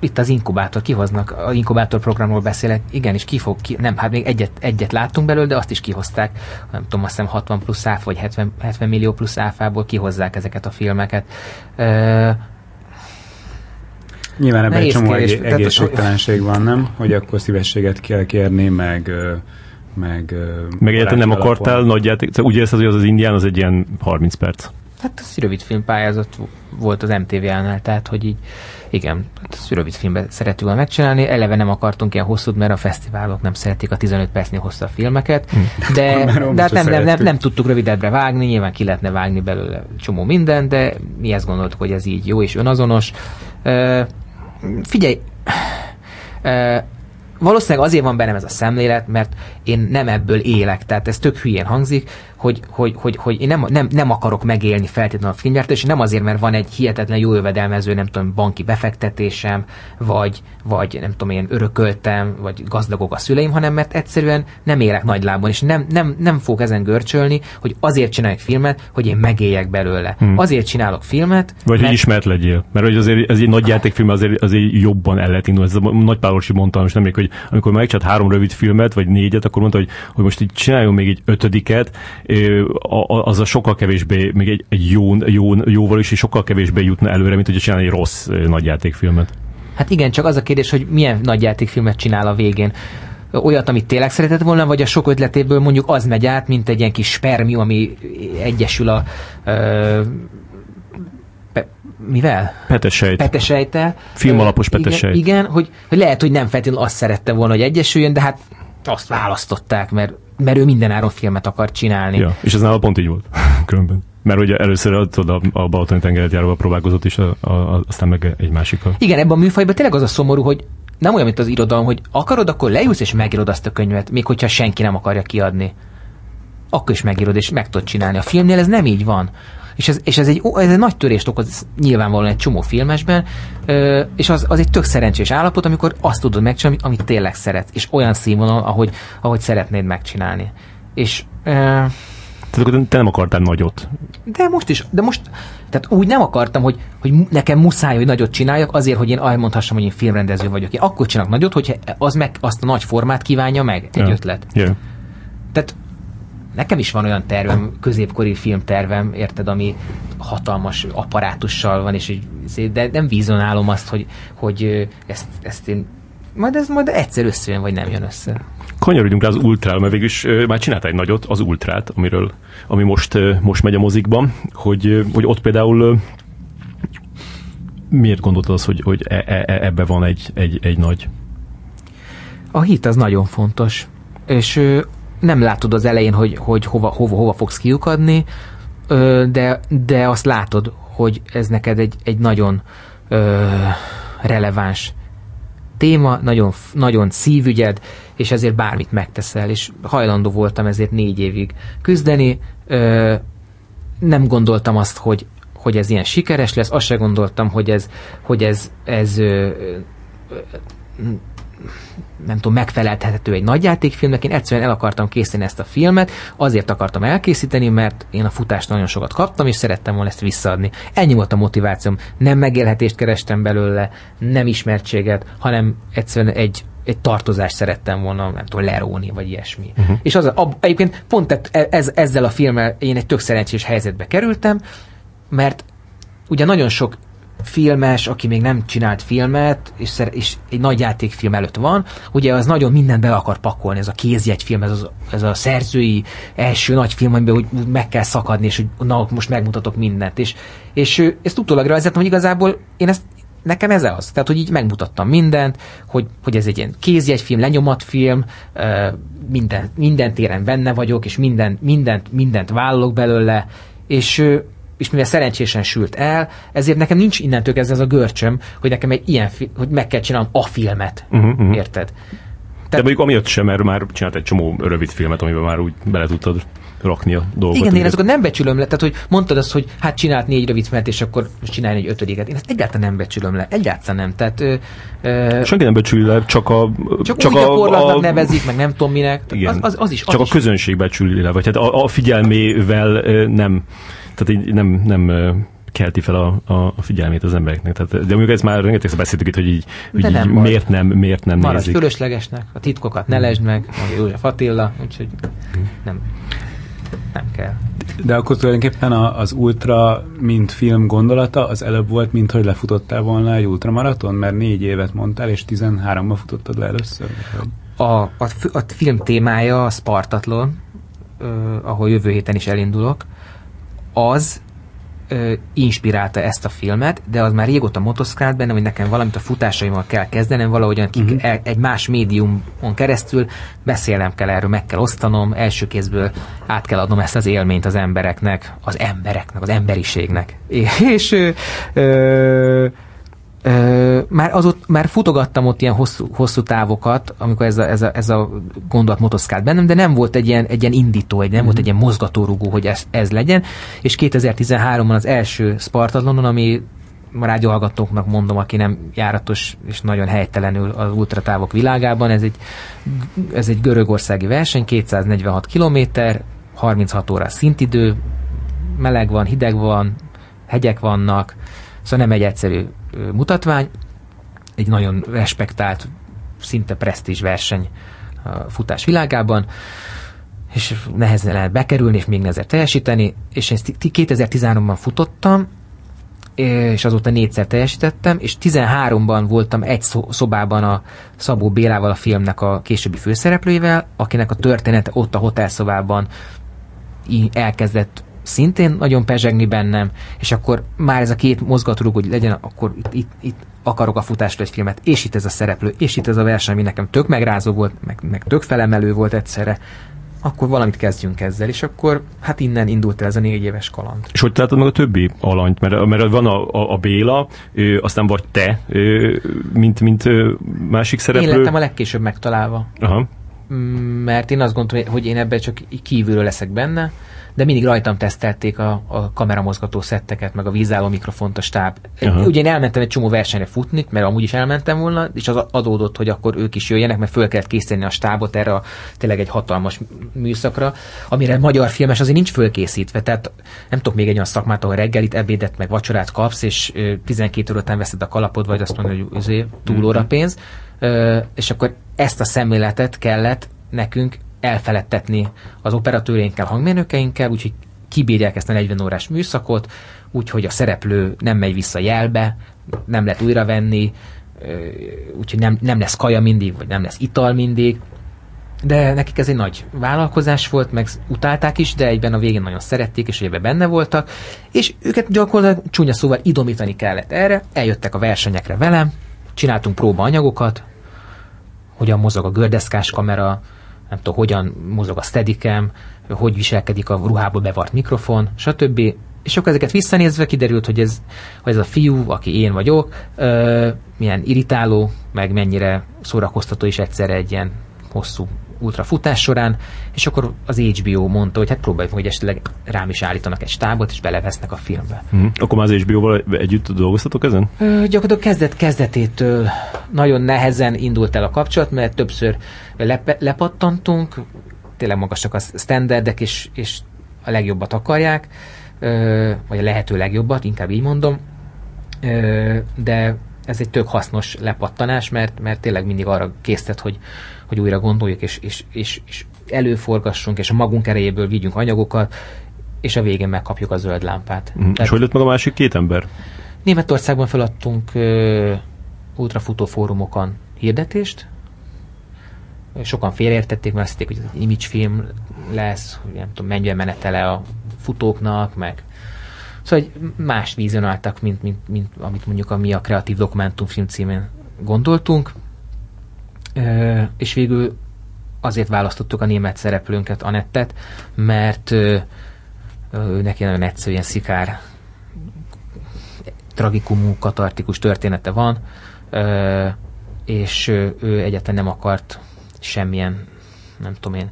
itt az inkubátor, kihoznak, a inkubátor programról beszélek, igenis ki fog, ki, nem, hát még egyet, egyet láttunk belőle, de azt is kihozták, nem tudom, azt hiszem 60 plusz áfa, vagy 70, 70 millió plusz áfából kihozzák ezeket a filmeket. Ö, Nyilván ebben egy csomó kérdés. egé- Tehát, egészségtelenség van, nem? Hogy akkor szívességet kell kérni, meg meg, Meg egyáltalán nem akartál nagyjáték, szóval úgy érzed, hogy az az indián az egy ilyen 30 perc. hát ez rövid film pályázat volt az MTV-nál, tehát hogy így igen, hát rövid filmbe szerettük volna megcsinálni, eleve nem akartunk ilyen hosszút, mert a fesztiválok nem szeretik a 15 percnél hosszabb filmeket, de, Akkor már de hát nem, nem, nem, nem tudtuk rövidebbre vágni, nyilván ki lehetne vágni belőle csomó minden, de mi ezt gondoltuk, hogy ez így jó és önazonos. Ö, figyelj, ö, valószínűleg azért van bennem ez a szemlélet, mert én nem ebből élek, tehát ez tök hülyén hangzik, hogy, hogy, hogy, hogy én nem, nem, nem akarok megélni feltétlenül a filmgyártás, és nem azért, mert van egy hihetetlen jó jövedelmező, nem tudom, banki befektetésem, vagy, vagy nem tudom, én örököltem, vagy gazdagok a szüleim, hanem mert egyszerűen nem élek nagy lábon, és nem, nem, nem fogok ezen görcsölni, hogy azért csinálok filmet, hogy én megéljek belőle. Hmm. Azért csinálok filmet, Vagy hogy mert- ismert legyél. Mert hogy azért ez egy nagy játékfilm, azért, azért jobban el lehet indulni. Ez a nagy Pálosi mondta, most nemrég, hogy amikor megcsinált három rövid filmet, vagy négyet, akkor mondta, hogy, hogy most így csináljon még egy ötödiket, az a sokkal kevésbé, még egy, egy jó, jó, jóval is, és sokkal kevésbé jutna előre, mint hogy csinálni egy rossz nagyjátékfilmet. Hát igen, csak az a kérdés, hogy milyen nagyjátékfilmet csinál a végén olyat, amit tényleg szeretett volna, vagy a sok ötletéből mondjuk az megy át, mint egy ilyen kis spermium, ami egyesül a ö, pe, mivel? Petesejt. Petesejtel. Filmalapos petesejt. Igen, igen hogy, hogy lehet, hogy nem feltétlenül azt szerette volna, hogy egyesüljön, de hát azt választották, mert, mert ő mindenáron filmet akar csinálni. Ja, és ez nála pont így volt, (laughs) különben. Mert ugye először tudod, a, a Balatoni tengeret járóval próbálkozott, és a, a, aztán meg egy másikkal. Igen, ebben a műfajban tényleg az a szomorú, hogy nem olyan, mint az irodalom, hogy akarod, akkor leülsz és megírod azt a könyvet, még hogyha senki nem akarja kiadni. Akkor is megírod és meg tudod csinálni. A filmnél ez nem így van. És ez, és ez, egy, ez egy nagy törést okoz nyilvánvalóan egy csomó filmesben, és az, az egy tök szerencsés állapot, amikor azt tudod megcsinálni, amit tényleg szeretsz, és olyan színvonal, ahogy, ahogy szeretnéd megcsinálni. És tehát akkor te nem akartál nagyot. De most is, de most, tehát úgy nem akartam, hogy, hogy nekem muszáj, hogy nagyot csináljak, azért, hogy én elmondhassam, hogy én filmrendező vagyok. Én akkor csinálok nagyot, hogyha az meg azt a nagy formát kívánja meg, egy yeah. ötlet. Yeah. Tehát nekem is van olyan tervem, középkori filmtervem, érted, ami hatalmas apparátussal van, és de nem vizionálom azt, hogy, hogy ezt, ezt én majd ez majd egyszer összejön, vagy nem jön össze. Kanyarodjunk rá az ultrára, mert végülis már csinálta egy nagyot, az ultrát, amiről, ami most, most megy a mozikban, hogy, hogy ott például miért gondoltad az, hogy, hogy e, e, e, ebbe van egy, egy, egy nagy? A hit az nagyon fontos, és nem látod az elején, hogy, hogy hova, hova, hova fogsz kiukadni, de, de azt látod, hogy ez neked egy, egy nagyon releváns téma, nagyon, nagyon szívügyed, és ezért bármit megteszel, és hajlandó voltam ezért négy évig küzdeni. Ö, nem gondoltam azt, hogy, hogy ez ilyen sikeres lesz, azt se gondoltam, hogy ez, hogy ez, ez ö, ö, nem tudom, megfelelhető egy nagyjátékfilmnek. Én egyszerűen el akartam készíteni ezt a filmet, azért akartam elkészíteni, mert én a futást nagyon sokat kaptam, és szerettem volna ezt visszaadni. Ennyi volt a motivációm. Nem megélhetést kerestem belőle, nem ismertséget, hanem egyszerűen egy egy tartozást szerettem volna, nem tudom, leróni, vagy ilyesmi. Uh-huh. És az, a, egyébként pont ez, ezzel a filmmel én egy tök szerencsés helyzetbe kerültem, mert ugye nagyon sok filmes, aki még nem csinált filmet, és, szer- és egy nagy játékfilm előtt van, ugye az nagyon mindent be akar pakolni, ez a kézjegyfilm, ez, az, ez a szerzői első nagy film, amiben úgy meg kell szakadni, és hogy na, most megmutatok mindent. És, és ezt utólag rajzoltam, hogy igazából én ezt nekem ez az. Tehát, hogy így megmutattam mindent, hogy, hogy ez egy ilyen kézjegyfilm, lenyomatfilm, minden, minden téren benne vagyok, és minden, mindent, mindent vállalok belőle, és és mivel szerencsésen sült el, ezért nekem nincs innentől kezdve ez a görcsöm, hogy nekem egy ilyen, fi- hogy meg kell csinálnom a filmet. Uh-huh. Érted? Tehát, De mondjuk amiatt sem, mert már csinált egy csomó rövid filmet, amiben már úgy bele tudtad rakni a dolgokat. Igen, én azokat nem becsülöm le, tehát hogy mondtad azt, hogy hát csinált négy rövid filmet, és akkor most csinálni egy ötödiket. Én ezt egyáltalán nem becsülöm le, egyáltalán nem. Tehát, ö, ö, Senki nem becsüli le, csak a... Csak, csak a, a, nevezik, meg nem tudom minek. Igen. Az, az, az is, az csak is. a közönség becsüli le, vagy hát a, a figyelmével nem tehát így nem, nem kelti fel a, a, figyelmét az embereknek. Tehát, de mondjuk ez már rengeteg beszéltük itt, hogy így, hogy így nem miért nem, miért nem Maradj nézik. fölöslegesnek, a titkokat ne lesd meg, mondja József Attila, úgyhogy nem, nem kell. De akkor tulajdonképpen az ultra, mint film gondolata, az előbb volt, mint hogy lefutottál volna egy ultramaraton, mert négy évet mondtál, és 13-ban futottad le először? A, a, a film témája a Spartatlon, ahol jövő héten is elindulok, az ö, inspirálta ezt a filmet, de az már régóta motoszkált bennem, hogy nekem valamit a futásaimmal kell kezdenem, valahogyan uh-huh. el, egy más médiumon keresztül beszélnem kell erről, meg kell osztanom, első kézből át kell adnom ezt az élményt az embereknek, az embereknek, az emberiségnek. (laughs) És ö, ö, Ö, már, az ott, már futogattam ott ilyen hosszú, hosszú távokat, amikor ez a, ez a, ez a gondolat motoszkált bennem, de nem volt egy ilyen, egy ilyen indító, egy, nem mm. volt egy ilyen mozgatórugó, hogy ez, ez legyen, és 2013-ban az első Spartatlonon, ami a rádióhallgatóknak mondom, aki nem járatos és nagyon helytelenül az ultratávok világában, ez egy, ez egy görögországi verseny, 246 kilométer, 36 órás szintidő, meleg van, hideg van, hegyek vannak, szóval nem egy egyszerű mutatvány, egy nagyon respektált, szinte presztízs verseny a futás világában. és nehezen lehet bekerülni, és még nehezebb teljesíteni, és én 2013-ban futottam, és azóta négyszer teljesítettem, és 13-ban voltam egy szobában a Szabó Bélával, a filmnek a későbbi főszereplőivel, akinek a története ott a hotelszobában elkezdett szintén nagyon pezsegni bennem, és akkor már ez a két mozgatórug, hogy legyen, akkor itt, itt, itt akarok a futásra egy filmet, és itt ez a szereplő, és itt ez a verseny, ami nekem tök megrázó volt, meg, meg tök felemelő volt egyszerre, akkor valamit kezdjünk ezzel, és akkor hát innen indult el ez a négy éves kaland. És hogy találtad meg a többi alanyt? Mert, mert van a, a, a Béla, ö, aztán vagy te, ö, mint, mint másik szereplő. Én lettem a legkésőbb megtalálva. Aha. Mert én azt gondolom, hogy én ebben csak kívülről leszek benne, de mindig rajtam tesztelték a, a kameramozgató szetteket, meg a vízálló mikrofont, a stáb. Uh-huh. Ugye én elmentem egy csomó versenyre futni, mert amúgy is elmentem volna, és az adódott, hogy akkor ők is jöjjenek, mert föl kellett készíteni a stábot erre a tényleg egy hatalmas műszakra, amire magyar filmes azért nincs fölkészítve. Tehát nem tudok még egy olyan szakmát, ahol reggelit, ebédet, meg vacsorát kapsz, és 12 óra után veszed a kalapod, vagy azt mondod, hogy azért túlóra mhm. pénz. És akkor ezt a szemléletet kellett nekünk elfeledtetni az operatőrénkkel, hangmérnökeinkkel, úgyhogy kibírják ezt a 40 órás műszakot, úgyhogy a szereplő nem megy vissza jelbe, nem lehet újra venni, úgyhogy nem, nem lesz kaja mindig, vagy nem lesz ital mindig, de nekik ez egy nagy vállalkozás volt, meg utálták is, de egyben a végén nagyon szerették, és ebben benne voltak, és őket gyakorlatilag csúnya szóval idomítani kellett erre, eljöttek a versenyekre velem, csináltunk próbaanyagokat, hogyan mozog a gördeszkás kamera, nem tudom, hogyan mozog a steadicam, hogy viselkedik a ruhába bevart mikrofon, stb. És akkor ezeket visszanézve kiderült, hogy ez, hogy ez a fiú, aki én vagyok, ö, milyen irritáló, meg mennyire szórakoztató is egyszerre egy ilyen hosszú ultrafutás során, és akkor az HBO mondta, hogy hát próbáljuk hogy esetleg rám is állítanak egy stábot, és belevesznek a filmbe. Mm. Akkor már az HBO-val együtt dolgoztatok ezen? Ö, gyakorlatilag kezdet kezdetétől nagyon nehezen indult el a kapcsolat, mert többször lepe, lepattantunk, tényleg magasak a standardek, és, és a legjobbat akarják, ö, vagy a lehető legjobbat, inkább így mondom, ö, de ez egy tök hasznos lepattanás, mert, mert tényleg mindig arra késztet, hogy, hogy újra gondoljuk, és, és, és, és előforgassunk, és a magunk erejéből vigyünk anyagokat, és a végén megkapjuk a zöld lámpát. Mm. Tehát, és hogy lett meg a másik két ember? Németországban feladtunk ö, ultrafutó fórumokon hirdetést, sokan félreértették, mert azt hitték, hogy ez egy image film lesz, hogy nem tudom, mennyire menetele a futóknak, meg Szóval hogy más vizionáltak, mint, mint, mint amit mondjuk a mi a kreatív dokumentumfilm címén gondoltunk, e, és végül azért választottuk a német szereplőnket, Anettet, mert ő neki nagyon egyszerű, ilyen szikár, tragikumú, katartikus története van, és ő egyáltalán nem akart semmilyen, nem tudom én,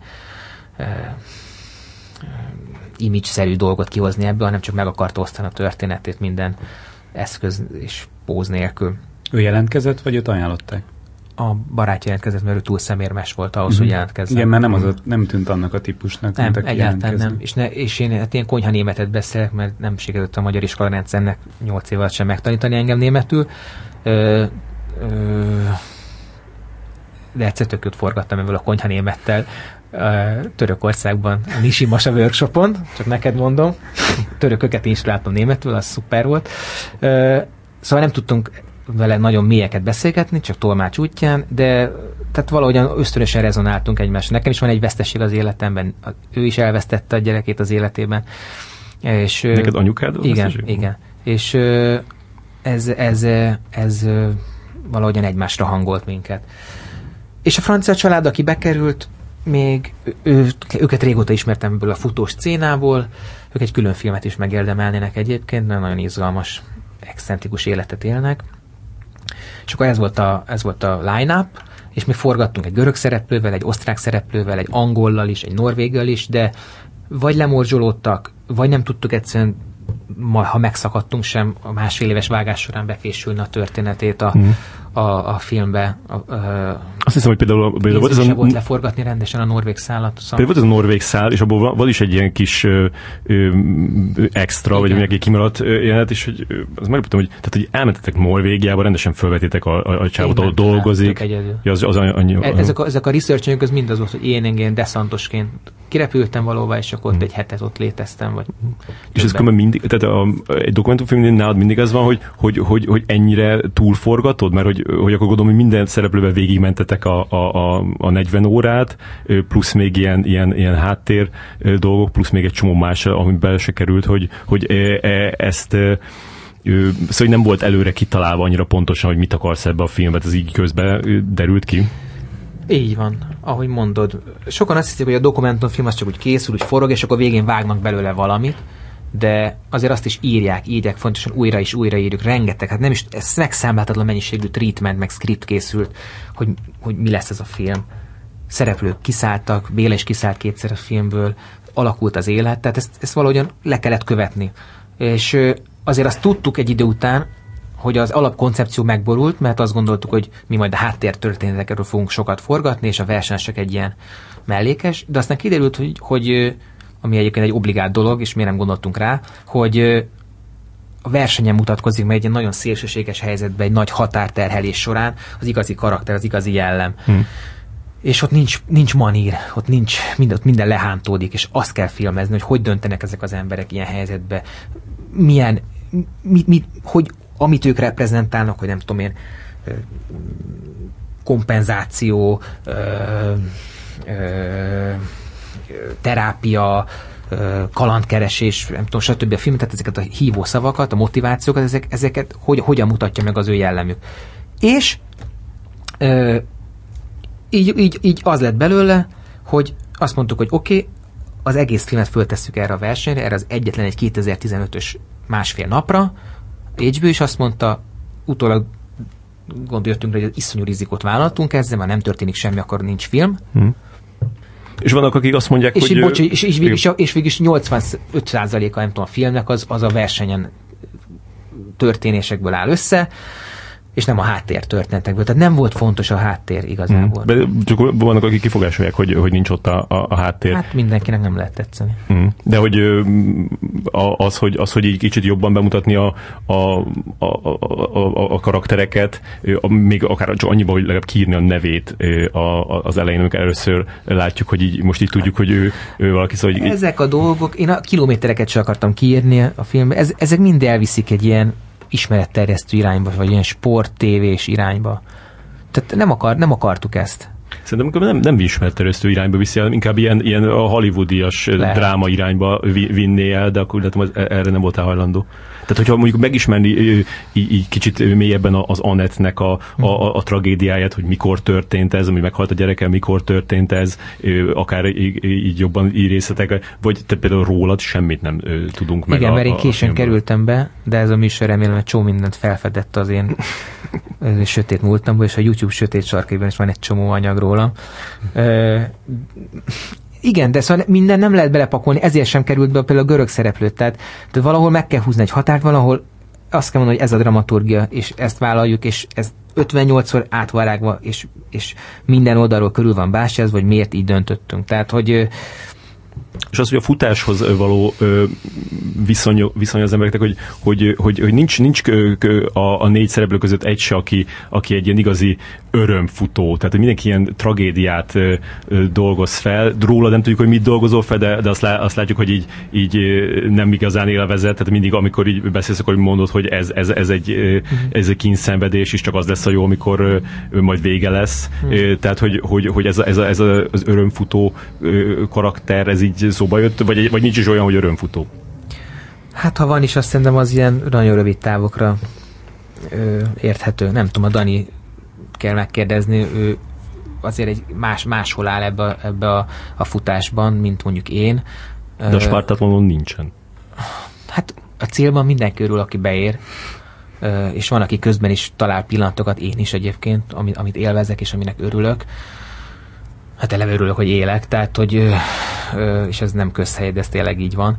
image-szerű dolgot kihozni ebből, hanem csak meg akart osztani a történetét minden eszköz és póz nélkül. Ő jelentkezett, vagy őt ajánlották? A barátja jelentkezett, mert ő túl szemérmes volt ahhoz, mm-hmm. hogy jelentkezzen. Igen, mert nem, az a, nem tűnt annak a típusnak, nem, egyáltalán nem. És, ne, és én hát ilyen konyha németet beszélek, mert nem sikerült a magyar iskola rendszernek 8 év alatt sem megtanítani engem németül. Ö, ö, de egyszer tök forgattam ebből a konyha némettel, Törökországban, a Nishimasa workshopon, csak neked mondom. Törököket is láttam németül, az szuper volt. Szóval nem tudtunk vele nagyon mélyeket beszélgetni, csak tolmács útján, de tehát valahogyan ösztönösen rezonáltunk egymásra. Nekem is van egy veszteség az életemben, ő is elvesztette a gyerekét az életében. És, Neked anyukád? Igen, veszteség? igen. És ez, ez, ez, ez valahogyan egymásra hangolt minket. És a francia család, aki bekerült, még ő, őket régóta ismertem ebből a futós scénából, ők egy külön filmet is megérdemelnének egyébként, mert nagyon izgalmas, excentrikus életet élnek. És akkor ez volt a, ez volt a line-up, és mi forgattunk egy görög szereplővel, egy osztrák szereplővel, egy angollal is, egy norvéggal is, de vagy lemorzsolódtak, vagy nem tudtuk egyszerűen, ha megszakadtunk sem, a másfél éves vágás során befésülni a történetét a, mm. A, a filmbe. A, a, Azt hiszem, hogy például, például volt ez a, volt leforgatni rendesen a norvég szállat. Szóval Például volt ez a norvég szál, és abból van is egy ilyen kis ö, ö, extra, vagy Igen. ami egy kimaradt jelenet, és hogy az meglepettem, hogy, tehát, hogy elmentetek Norvégiába, rendesen felvetétek a, a, a csávot, ahol dolgozik. Ja, az, az annyi, E- ezek a, ezek a research az mind az volt, hogy én engem deszantosként kirepültem valóban, és akkor ott egy hetet ott léteztem, vagy És ez különben mindig, tehát a, egy dokumentumfilmnél nálad mindig az van, hogy, hogy, hogy, hogy ennyire túlforgatod, mert hogy, hogy akkor gondolom, hogy minden szereplővel végigmentetek a, a, a, a 40 órát, plusz még ilyen, ilyen, ilyen háttér dolgok, plusz még egy csomó más, ami bele se került, hogy, hogy e, e, ezt szóval hogy nem volt előre kitalálva annyira pontosan, hogy mit akarsz ebbe a filmbe, ez így közben derült ki. Így van, ahogy mondod. Sokan azt hiszik, hogy a dokumentumfilm az csak úgy készül, úgy forog, és akkor végén vágnak belőle valamit, de azért azt is írják, írják fontosan, újra is újra írjuk, rengeteg, hát nem is, ez megszámláltatlan mennyiségű treatment, meg script készült, hogy, hogy mi lesz ez a film. Szereplők kiszálltak, Béla is kiszállt kétszer a filmből, alakult az élet, tehát ezt, ezt valahogyan le kellett követni. És azért azt tudtuk egy idő után, hogy az alapkoncepció megborult, mert azt gondoltuk, hogy mi majd a háttértörténetekről fogunk sokat forgatni, és a verseny csak egy ilyen mellékes, de aztán kiderült, hogy, hogy ami egyébként egy obligát dolog, és miért nem gondoltunk rá, hogy a versenyen mutatkozik meg egy nagyon szélsőséges helyzetben, egy nagy határterhelés során az igazi karakter, az igazi jellem. Hmm. És ott nincs, nincs manír, ott nincs, mind, ott minden lehántódik, és azt kell filmezni, hogy hogy döntenek ezek az emberek ilyen helyzetbe, milyen, mit, mit, hogy amit ők reprezentálnak, hogy nem tudom én, kompenzáció, ö, ö, terápia, kalandkeresés, nem tudom, stb. a film, tehát ezeket a hívó szavakat, a motivációkat, ezek, ezeket hogy, hogyan mutatja meg az ő jellemük. És ö, így, így, így az lett belőle, hogy azt mondtuk, hogy oké, okay, az egész filmet föltesszük erre a versenyre, erre az egyetlen egy 2015-ös másfél napra. HBO is azt mondta, utólag gondoltunk, hogy az iszonyú rizikót vállaltunk ezzel, már nem történik semmi, akkor nincs film. És vannak, akik azt mondják, És, hogy... így, bocs, és, és, végül, is, és végül is 85%-a nem tudom, a filmnek az, az a versenyen történésekből áll össze, és nem a háttér történetekből. Tehát nem volt fontos a háttér igazából. De csak vannak, akik kifogásolják, hogy, hogy nincs ott a, a, a háttér. Hát mindenkinek nem lehet tetszeni. Mm. De hogy az, hogy, az, hogy így kicsit jobban bemutatni a, a, a, a, a, karaktereket, még akár csak annyiban, hogy legalább kiírni a nevét a, az elején, amikor először látjuk, hogy így most így tudjuk, hogy ő, ő valaki, szóval hogy Ezek a dolgok, én a kilométereket sem akartam kiírni a filmbe, Ez, ezek mind elviszik egy ilyen ismeretterjesztő irányba, vagy ilyen sport, tévés irányba. Tehát nem, akar, nem akartuk ezt. Szerintem nem, nem ismerterjesztő irányba viszi el, inkább ilyen, ilyen a hollywoodias Lehet. dráma irányba vi- vinné el, de akkor látom, az, erre nem voltál hajlandó. Tehát, hogyha mondjuk megismerni így, így kicsit mélyebben az Anetnek a, a, a, a tragédiáját, hogy mikor történt ez, ami meghalt a gyereke, mikor történt ez, akár így, így jobban így részletek, vagy te például rólad semmit nem tudunk meg. Igen, a, mert én későn kerültem be, de ez a műsor remélem, hogy csomó mindent felfedett az én sötét múltamból, és a YouTube sötét sarkaiban is van egy csomó anyag rólam. Igen, de szóval minden nem lehet belepakolni, ezért sem került be például a görög szereplőt. Tehát, tehát valahol meg kell húzni egy határt, valahol azt kell mondani, hogy ez a dramaturgia, és ezt vállaljuk, és ez 58-szor átvarágva, és, és minden oldalról körül van bástyázva, vagy miért így döntöttünk. Tehát, hogy És az, hogy a futáshoz való viszony, viszony az embereknek, hogy, hogy, hogy, hogy nincs, nincs a, a négy szereplő között egy se, aki, aki egy ilyen igazi örömfutó. Tehát hogy mindenki ilyen tragédiát dolgoz fel. Róla nem tudjuk, hogy mit dolgozol fel, de, de azt, lá, azt látjuk, hogy így, így nem igazán élvezett. Tehát mindig, amikor így beszélsz, akkor mondod, hogy ez, ez, ez, egy, ö, ez egy kínszenvedés, és csak az lesz a jó, amikor majd vége lesz. Ö, Tehát, hogy, hogy, hogy ez, a, ez, a, ez az örömfutó karakter, ez így szóba jött, vagy, vagy nincs is olyan, hogy örömfutó. Hát ha van is, azt szerintem az ilyen nagyon rövid távokra ö, érthető. Nem tudom, a Dani kell megkérdezni, ő azért egy más, máshol áll ebbe, ebbe a, a futásban, mint mondjuk én. De a Spartatlonon nincsen. Hát a célban mindenki örül, aki beér, és van, aki közben is talál pillanatokat, én is egyébként, amit, amit élvezek, és aminek örülök. Hát eleve örülök, hogy élek, tehát, hogy, és ez nem közhely, de ez tényleg így van.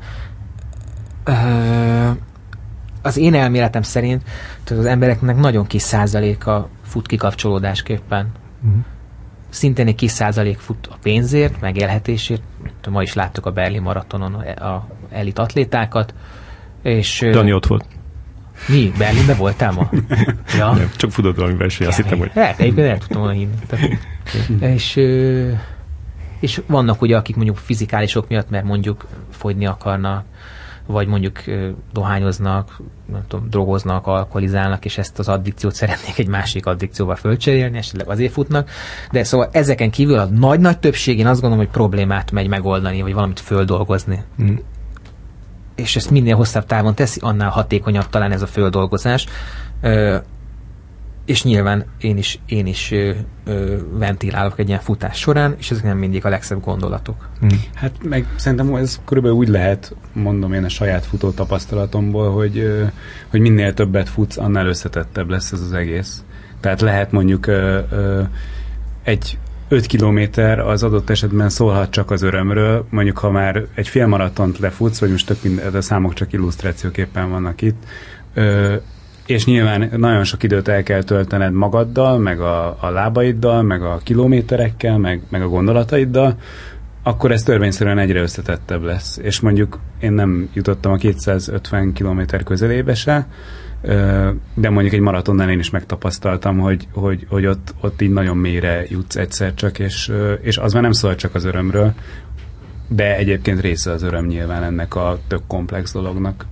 Az én elméletem szerint tudod, az embereknek nagyon kis százaléka fut kikapcsolódásképpen. Uh-huh. Szintén egy kis százalék fut a pénzért, megélhetésért. Ma is láttuk a Berlin maratonon a elit atlétákat. És, Dani ott volt. Mi? Berlinbe voltál ma? (laughs) ja. Nem, csak futott verseny, azt hittem, hogy... Hát, egyébként el tudtam volna hinni. És, és vannak ugye, akik mondjuk fizikálisok miatt, mert mondjuk fogyni akarnak, vagy mondjuk dohányoznak, nem tudom, drogoznak, alkoholizálnak, és ezt az addikciót szeretnék egy másik addikcióval fölcserélni, esetleg azért futnak. De szóval ezeken kívül a nagy-nagy többség, én azt gondolom, hogy problémát megy megoldani, vagy valamit földolgozni. És ezt minél hosszabb távon teszi, annál hatékonyabb talán ez a földolgozás és nyilván én is, én is ö, ö, ventilálok egy ilyen futás során, és ezek nem mindig a legszebb gondolatok. Hmm. Hát meg szerintem ez körülbelül úgy lehet, mondom én a saját futó tapasztalatomból, hogy, ö, hogy minél többet futsz, annál összetettebb lesz ez az egész. Tehát lehet mondjuk ö, ö, egy 5 kilométer az adott esetben szólhat csak az örömről, mondjuk ha már egy fél maratont lefutsz, vagy most tök minden, a számok csak illusztrációképpen vannak itt, ö, és nyilván nagyon sok időt el kell töltened magaddal, meg a, a lábaiddal, meg a kilométerekkel, meg, meg a gondolataiddal, akkor ez törvényszerűen egyre összetettebb lesz. És mondjuk én nem jutottam a 250 km közelébe se, de mondjuk egy maratonnál én is megtapasztaltam, hogy, hogy, hogy ott, ott így nagyon mélyre jutsz egyszer csak, és, és az már nem szól csak az örömről, de egyébként része az öröm nyilván ennek a tök komplex dolognak.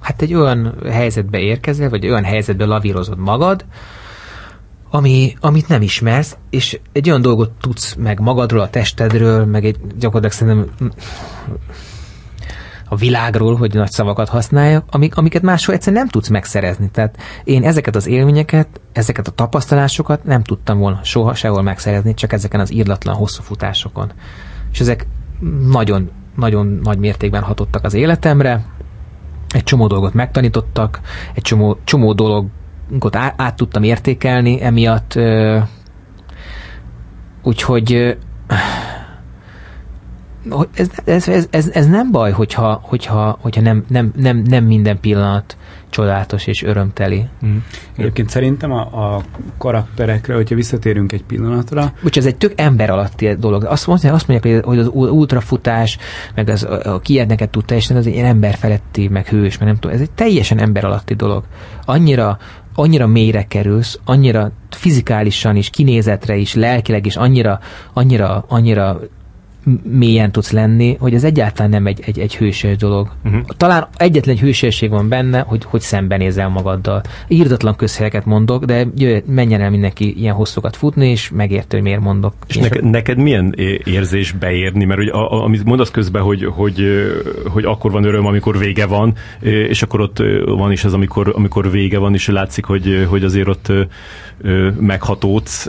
Hát egy olyan helyzetbe érkezel, vagy olyan helyzetbe lavírozod magad, ami, amit nem ismersz, és egy olyan dolgot tudsz meg magadról, a testedről, meg egy gyakorlatilag szerintem világról, hogy nagy szavakat használjak, amik, amiket máshol egyszerűen nem tudsz megszerezni. Tehát én ezeket az élményeket, ezeket a tapasztalásokat nem tudtam volna soha sehol megszerezni, csak ezeken az írlatlan hosszú futásokon. És ezek nagyon, nagyon nagy mértékben hatottak az életemre, egy csomó dolgot megtanítottak, egy csomó, csomó dologot át, át tudtam értékelni emiatt, ö, úgyhogy ez, ez, ez, ez, ez nem baj, hogyha, hogyha, hogyha nem, nem, nem, nem minden pillanat csodálatos és örömteli. Mm. Egyébként szerintem a, a karakterekre, hogyha visszatérünk egy pillanatra... Úgyhogy ez egy tök ember alatti dolog. Azt mondják, azt mondják hogy az ultrafutás, meg az, a kiedneket tud teljesen, az egy ilyen emberfeletti, meg hős, meg nem tudom. Ez egy teljesen ember alatti dolog. Annyira annyira mélyre kerülsz, annyira fizikálisan is, kinézetre is, lelkileg is, annyira, annyira, annyira mélyen tudsz lenni, hogy ez egyáltalán nem egy, egy, egy hősös dolog. Uh-huh. Talán egyetlen egy hősesség van benne, hogy, hogy szembenézel magaddal. Írdatlan közhelyeket mondok, de jöjj, menjen el mindenki ilyen hosszokat futni, és megértő, hogy miért mondok. És neked, neked milyen érzés beérni? Mert hogy a, a, amit mondasz közben, hogy, hogy, hogy akkor van öröm, amikor vége van, és akkor ott van is az, amikor, amikor vége van, és látszik, hogy, hogy azért ott meghatódsz,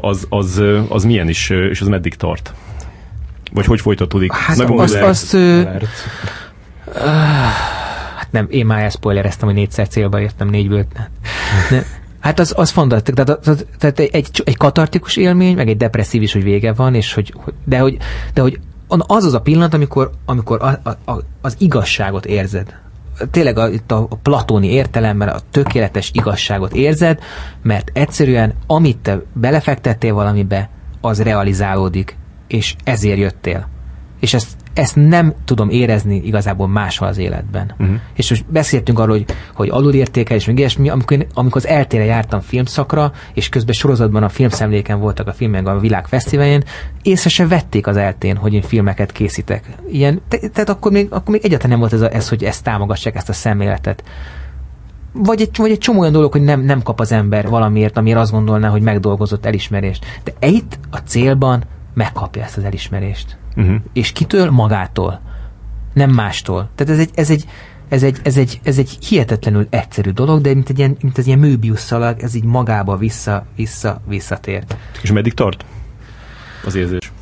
az, az, az milyen is, és az meddig tart? Vagy hogy folytatódik? Hát Nagyon azt, lehet, azt uh, hát nem, én már elszpoilereztem, hogy négyszer célba értem négyből. Ne, hát az, az fontos, tehát, az, tehát egy, egy katartikus élmény, meg egy depresszív is, hogy vége van, és hogy, de hogy, de hogy az az a pillanat, amikor, amikor a, a, a, az igazságot érzed. Tényleg a, itt a, a platóni értelemben a tökéletes igazságot érzed, mert egyszerűen amit te belefektettél valamibe, az realizálódik és ezért jöttél. És ezt, ezt nem tudom érezni igazából máshol az életben. Uh-huh. És most beszéltünk arról, hogy, hogy alulértékelés, meg ilyesmi, amikor, amikor az eltére jártam filmszakra, és közben sorozatban a filmszemléken voltak a filmek a világfesztiválján, észre se vették az eltén, hogy én filmeket készítek. Ilyen, te, tehát akkor még, akkor még egyáltalán nem volt ez, a, ez, hogy ezt támogassák, ezt a szemléletet vagy egy, vagy egy csomó olyan dolog, hogy nem, nem kap az ember valamiért, amiért azt gondolná, hogy megdolgozott elismerést. De itt a célban megkapja ezt az elismerést. Uh-huh. És kitől? Magától. Nem mástól. Tehát ez egy, ez egy, ez egy, ez egy, ez egy hihetetlenül egyszerű dolog, de mint egy ilyen, mint egy ilyen műbius szalag, ez így magába vissza, vissza, visszatér. És meddig tart az érzés?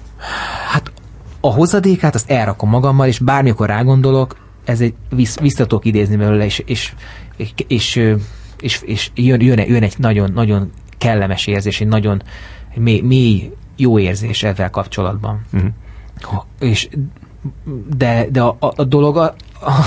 Hát a hozadékát azt elrakom magammal, és bármikor rágondolok, ez egy visz, visszatok idézni belőle, és, és, és, és, és, és jön, jön, jön egy nagyon, nagyon kellemes érzés, egy nagyon mély, mély jó érzés ezzel kapcsolatban. Uh-huh. És de, de a, a, a dolog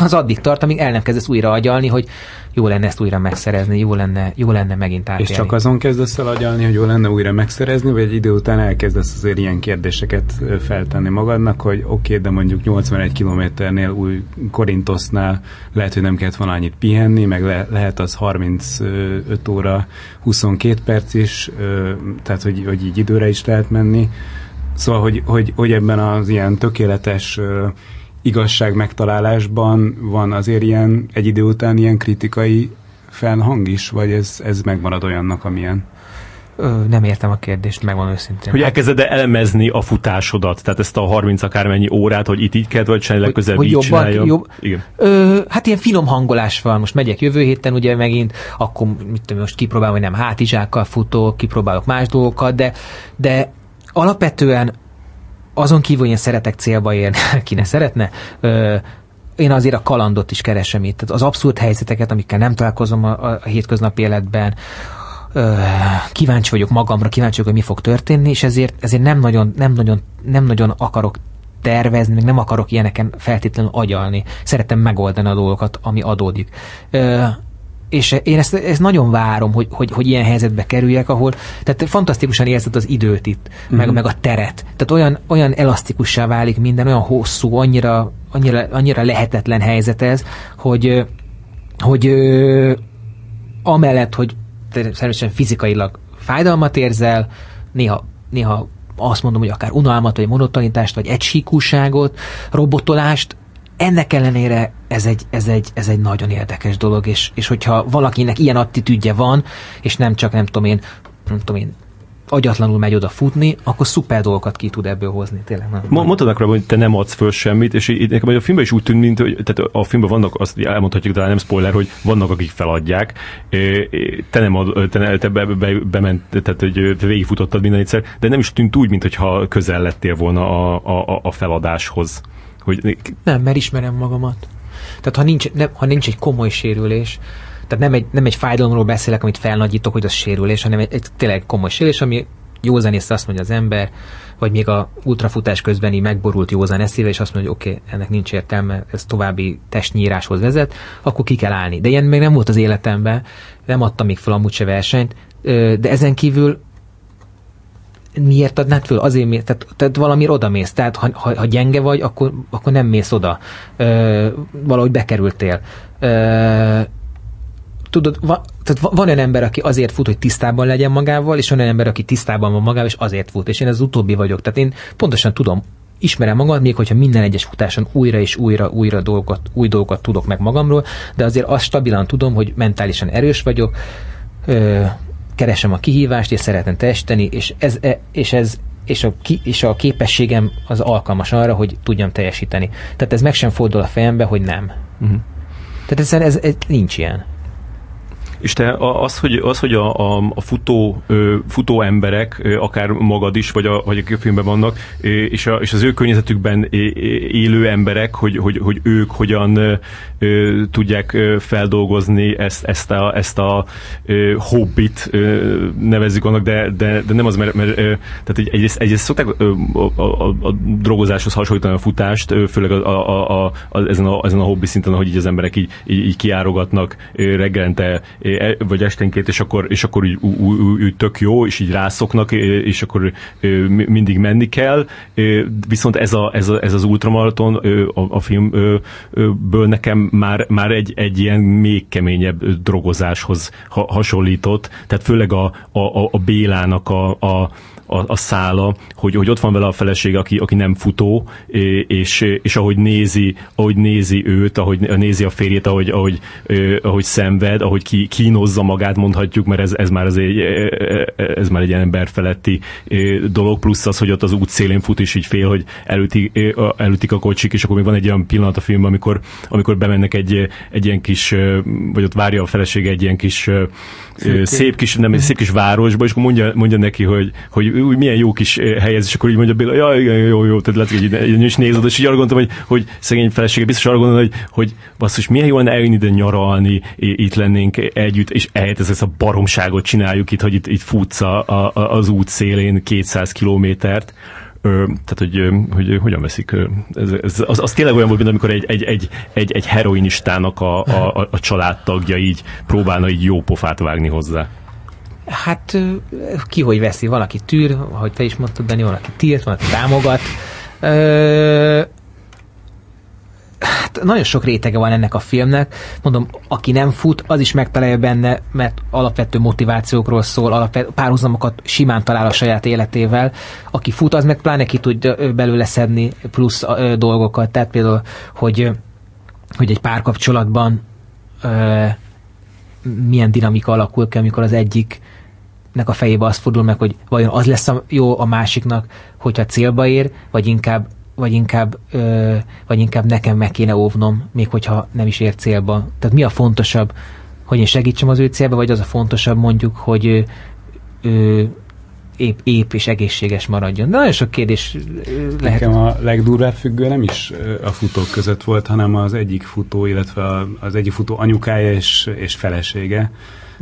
az addig tart, amíg el nem kezdesz újra agyalni, hogy jó lenne ezt újra megszerezni, jó lenne, jó lenne megint átélni. És csak azon kezdesz el agyalni, hogy jó lenne újra megszerezni, vagy egy idő után elkezdesz azért ilyen kérdéseket feltenni magadnak, hogy oké, okay, de mondjuk 81 kilométernél új Korintosznál lehet, hogy nem kellett volna annyit pihenni, meg le, lehet az 35 óra 22 perc is, tehát hogy, hogy így időre is lehet menni. Szóval, hogy, hogy, hogy ebben az ilyen tökéletes igazság megtalálásban van azért ilyen egy idő után ilyen kritikai felhang is, vagy ez, ez megmarad olyannak, amilyen? Ö, nem értem a kérdést, megvan őszintén. Hogy elkezded elemezni a futásodat, tehát ezt a 30 akármennyi órát, hogy itt így kell, vagy csinálni legközelebb hogy, így hogy jobban, jobb, Igen. Ö, hát ilyen finom hangolás van. Most megyek jövő héten, ugye megint, akkor mit tudom, most kipróbálom, hogy nem hátizsákkal futok, kipróbálok más dolgokat, de, de alapvetően azon kívül, hogy én szeretek célba érni, (laughs) ki ne szeretne, ö, én azért a kalandot is keresem itt. Az abszurd helyzeteket, amikkel nem találkozom a, a hétköznapi életben, ö, kíváncsi vagyok magamra, kíváncsi vagyok, hogy mi fog történni, és ezért, ezért nem, nagyon, nem, nagyon, nem nagyon akarok tervezni, meg nem akarok ilyeneken feltétlenül agyalni. Szeretem megoldani a dolgokat, ami adódik. Ö, és én ezt, ezt nagyon várom, hogy, hogy, hogy ilyen helyzetbe kerüljek, ahol tehát fantasztikusan érzed az időt itt, uh-huh. meg, mhm. meg a teret. Tehát olyan, olyan elasztikussá válik minden, olyan hosszú, annyira, annyira, annyira lehetetlen helyzet ez, hogy, hogy ö, amellett, hogy természetesen fizikailag fájdalmat érzel, néha, néha azt mondom, hogy akár unalmat, vagy monotonitást, vagy egysíkúságot, robotolást, ennek ellenére ez egy, ez egy, ez egy nagyon érdekes dolog, és, és hogyha valakinek ilyen attitűdje van, és nem csak nem tudom én, nem tudom én, agyatlanul megy oda futni, akkor szuper dolgokat ki tud ebből hozni. Tényleg nem. Mondtad akkor, hogy te nem adsz föl semmit, és így, nekem a filmben is úgy tűnt, mint, hogy tehát a filmben vannak, azt elmondhatjuk, de nem spoiler, hogy vannak, akik feladják. Te nem ad, te, te be, be, bement, tehát hogy végigfutottad minden egyszer, de nem is tűnt úgy, mintha közel lettél volna a, a, a feladáshoz. Hogy... Nem, mert ismerem magamat. Tehát ha nincs, nem, ha nincs egy komoly sérülés, tehát nem egy, nem egy fájdalomról beszélek, amit felnagyítok, hogy az sérülés, hanem egy, egy tényleg komoly sérülés, ami józanész azt mondja az ember, vagy még a ultrafutás közbeni megborult józan eszével, és azt mondja, hogy oké, okay, ennek nincs értelme, ez további testnyíráshoz vezet, akkor ki kell állni. De ilyen még nem volt az életemben, nem adtam még fel amúgy se versenyt, de ezen kívül miért adnád föl? Azért mész, tehát, tehát valami oda mész. Tehát ha, ha, ha gyenge vagy, akkor, akkor nem mész oda. Ö, valahogy bekerültél. Ö, tudod, va, tehát van olyan ember, aki azért fut, hogy tisztában legyen magával, és van olyan ember, aki tisztában van magával, és azért fut. És én az utóbbi vagyok. Tehát én pontosan tudom, ismerem magam, még hogyha minden egyes futáson újra és újra, újra dolgokat, új dolgokat tudok meg magamról, de azért azt stabilan tudom, hogy mentálisan erős vagyok, keresem a kihívást, és szeretem teljesíteni, és ez, e, és ez és a, ki, és a képességem az alkalmas arra, hogy tudjam teljesíteni. Tehát ez meg sem fordul a fejembe, hogy nem. Uh-huh. Tehát ez, ez, ez nincs ilyen. És te az, hogy, az, hogy a, a, a futó, futó emberek, akár magad is, vagy, a, vagy akik a filmben vannak, és, a, és az ő környezetükben élő emberek, hogy, hogy, hogy ők hogyan tudják feldolgozni ezt, ezt a, ezt a hobbit, nevezzük annak, de, de, de nem az, mert, mert tehát egy, egyrészt, egyrészt szokták a, a, a drogozáshoz hasonlítani a futást, főleg a, a, a, a, ezen, a, ezen a hobbi szinten, hogy így az emberek így, így, így kiárogatnak reggelente vagy esténként, és akkor, és akkor úgy, úgy, úgy tök jó, és így rászoknak, és akkor mindig menni kell. Viszont ez, a, ez, a, ez az ultramaraton a, a filmből nekem már, már egy, egy ilyen még keményebb drogozáshoz hasonlított, tehát főleg a, a, a Bélának a, a a, a szála, hogy, hogy ott van vele a felesége, aki, aki nem futó, és, és ahogy nézi, ahogy nézi őt, ahogy nézi a férjét, ahogy, ahogy, ahogy szenved, ahogy ki, kínozza magát, mondhatjuk, mert ez, ez már az egy, ez már egy emberfeletti dolog, plusz az, hogy ott az út szélén fut, és így fél, hogy elütik, elütik a kocsik, és akkor még van egy olyan pillanat a filmben, amikor, amikor bemennek egy, egy ilyen kis, vagy ott várja a felesége egy ilyen kis szép, szép kis, nem, szép kis városba, és akkor mondja, mondja neki, hogy, hogy úgy milyen jó kis helyez, és akkor így mondja Béla, ja, igen, jó, jó, tehát lehet, hogy így, is nézed, és így arra gondoltam, hogy, hogy szegény felesége biztos arra gondolom, hogy, hogy basszus, milyen jó lenne eljönni ide nyaralni, itt lennénk együtt, és ehhez ezt a baromságot csináljuk itt, hogy itt, itt futsz a, a, az út szélén 200 kilométert, tehát, hogy, hogy hogyan veszik, ez, ez, az, az tényleg olyan volt, mint amikor egy, egy, egy, egy, egy heroinistának a, a, a családtagja így próbálna így jó pofát vágni hozzá. Hát ki hogy veszi, valaki tűr, ahogy te is mondtad, Dani, valaki tilt, valaki támogat. Ö, hát nagyon sok rétege van ennek a filmnek. Mondom, aki nem fut, az is megtalálja benne, mert alapvető motivációkról szól, alapvető párhuzamokat simán talál a saját életével. Aki fut, az meg pláne ki tud ö, belőle szedni plusz dolgokat. Tehát például, hogy, hogy egy párkapcsolatban milyen dinamika alakul ki, amikor az egyik nek a fejébe az fordul meg, hogy vajon az lesz a jó a másiknak, hogyha célba ér, vagy inkább vagy inkább, ö, vagy inkább nekem meg kéne óvnom, még hogyha nem is ér célba. Tehát mi a fontosabb, hogy én segítsem az ő célba, vagy az a fontosabb mondjuk, hogy ő, ő épp, épp és egészséges maradjon. De nagyon sok kérdés lehet. Nekem a legdurvább függő nem is a futók között volt, hanem az egyik futó, illetve az egyik futó anyukája és, és felesége,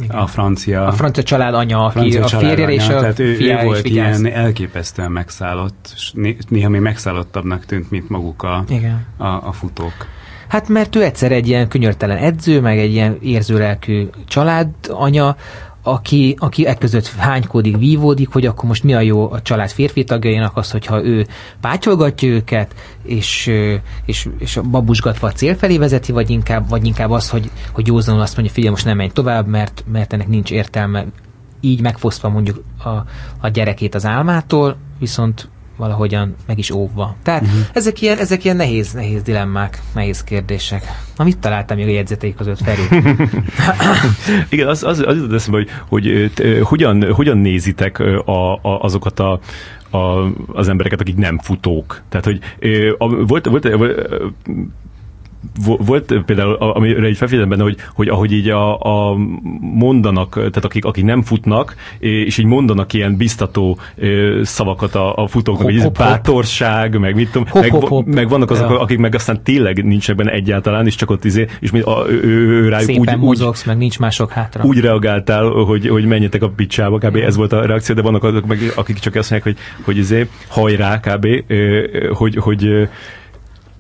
Igen. a francia, A francia család anya, aki francia a családanya. és a Tehát ő, ő volt ilyen elképesztően megszállott, és né- néha még megszállottabbnak tűnt, mint maguk a, Igen. a, a futók. Hát mert ő egyszer egy ilyen könyörtelen edző, meg egy ilyen érzőlelkű családanya, aki, aki ekközött hánykódik, vívódik, hogy akkor most mi a jó a család férfi tagjainak az, hogyha ő pátyolgatja őket, és, és, és a babusgatva a cél felé vezeti, vagy inkább, vagy inkább az, hogy, hogy józanul azt mondja, figyelj, most nem menj tovább, mert, mert ennek nincs értelme, így megfosztva mondjuk a, a gyerekét az álmától, viszont valahogyan meg is óvva. Tehát uh-huh. ezek, ilyen, ezek ilyen nehéz, nehéz dilemmák, nehéz kérdések. Na mit találtam még a jegyzeteik között, Feri? (laughs) Igen, az, az, az jutott eszembe, hogy, hogy t- hogyan, hogyan nézitek a, a, azokat a, a, az embereket, akik nem futók. Tehát, hogy ö, a, volt, volt, volt vo- volt például, amire így felfigyeltem benne, hogy, hogy ahogy így a, a mondanak, tehát akik, akik nem futnak, és így mondanak ilyen biztató szavakat a, a futóknak, hogy ez hop, hop. bátorság, meg mit tudom, Hop, meg, hop, hop. meg vannak azok, Ja. akik meg aztán tényleg nincsenek benne egyáltalán, és csak ott izé, és mi, a, ő, ő, ő rájuk Szépen úgy, úgy, mozogsz, meg nincs mások hátra. úgy reagáltál, hogy, hogy menjetek a picsába, kb. ez volt a reakció, de vannak azok, meg, akik csak azt mondják, hogy, hogy izé, hajrá, kb. hogy, hogy ö,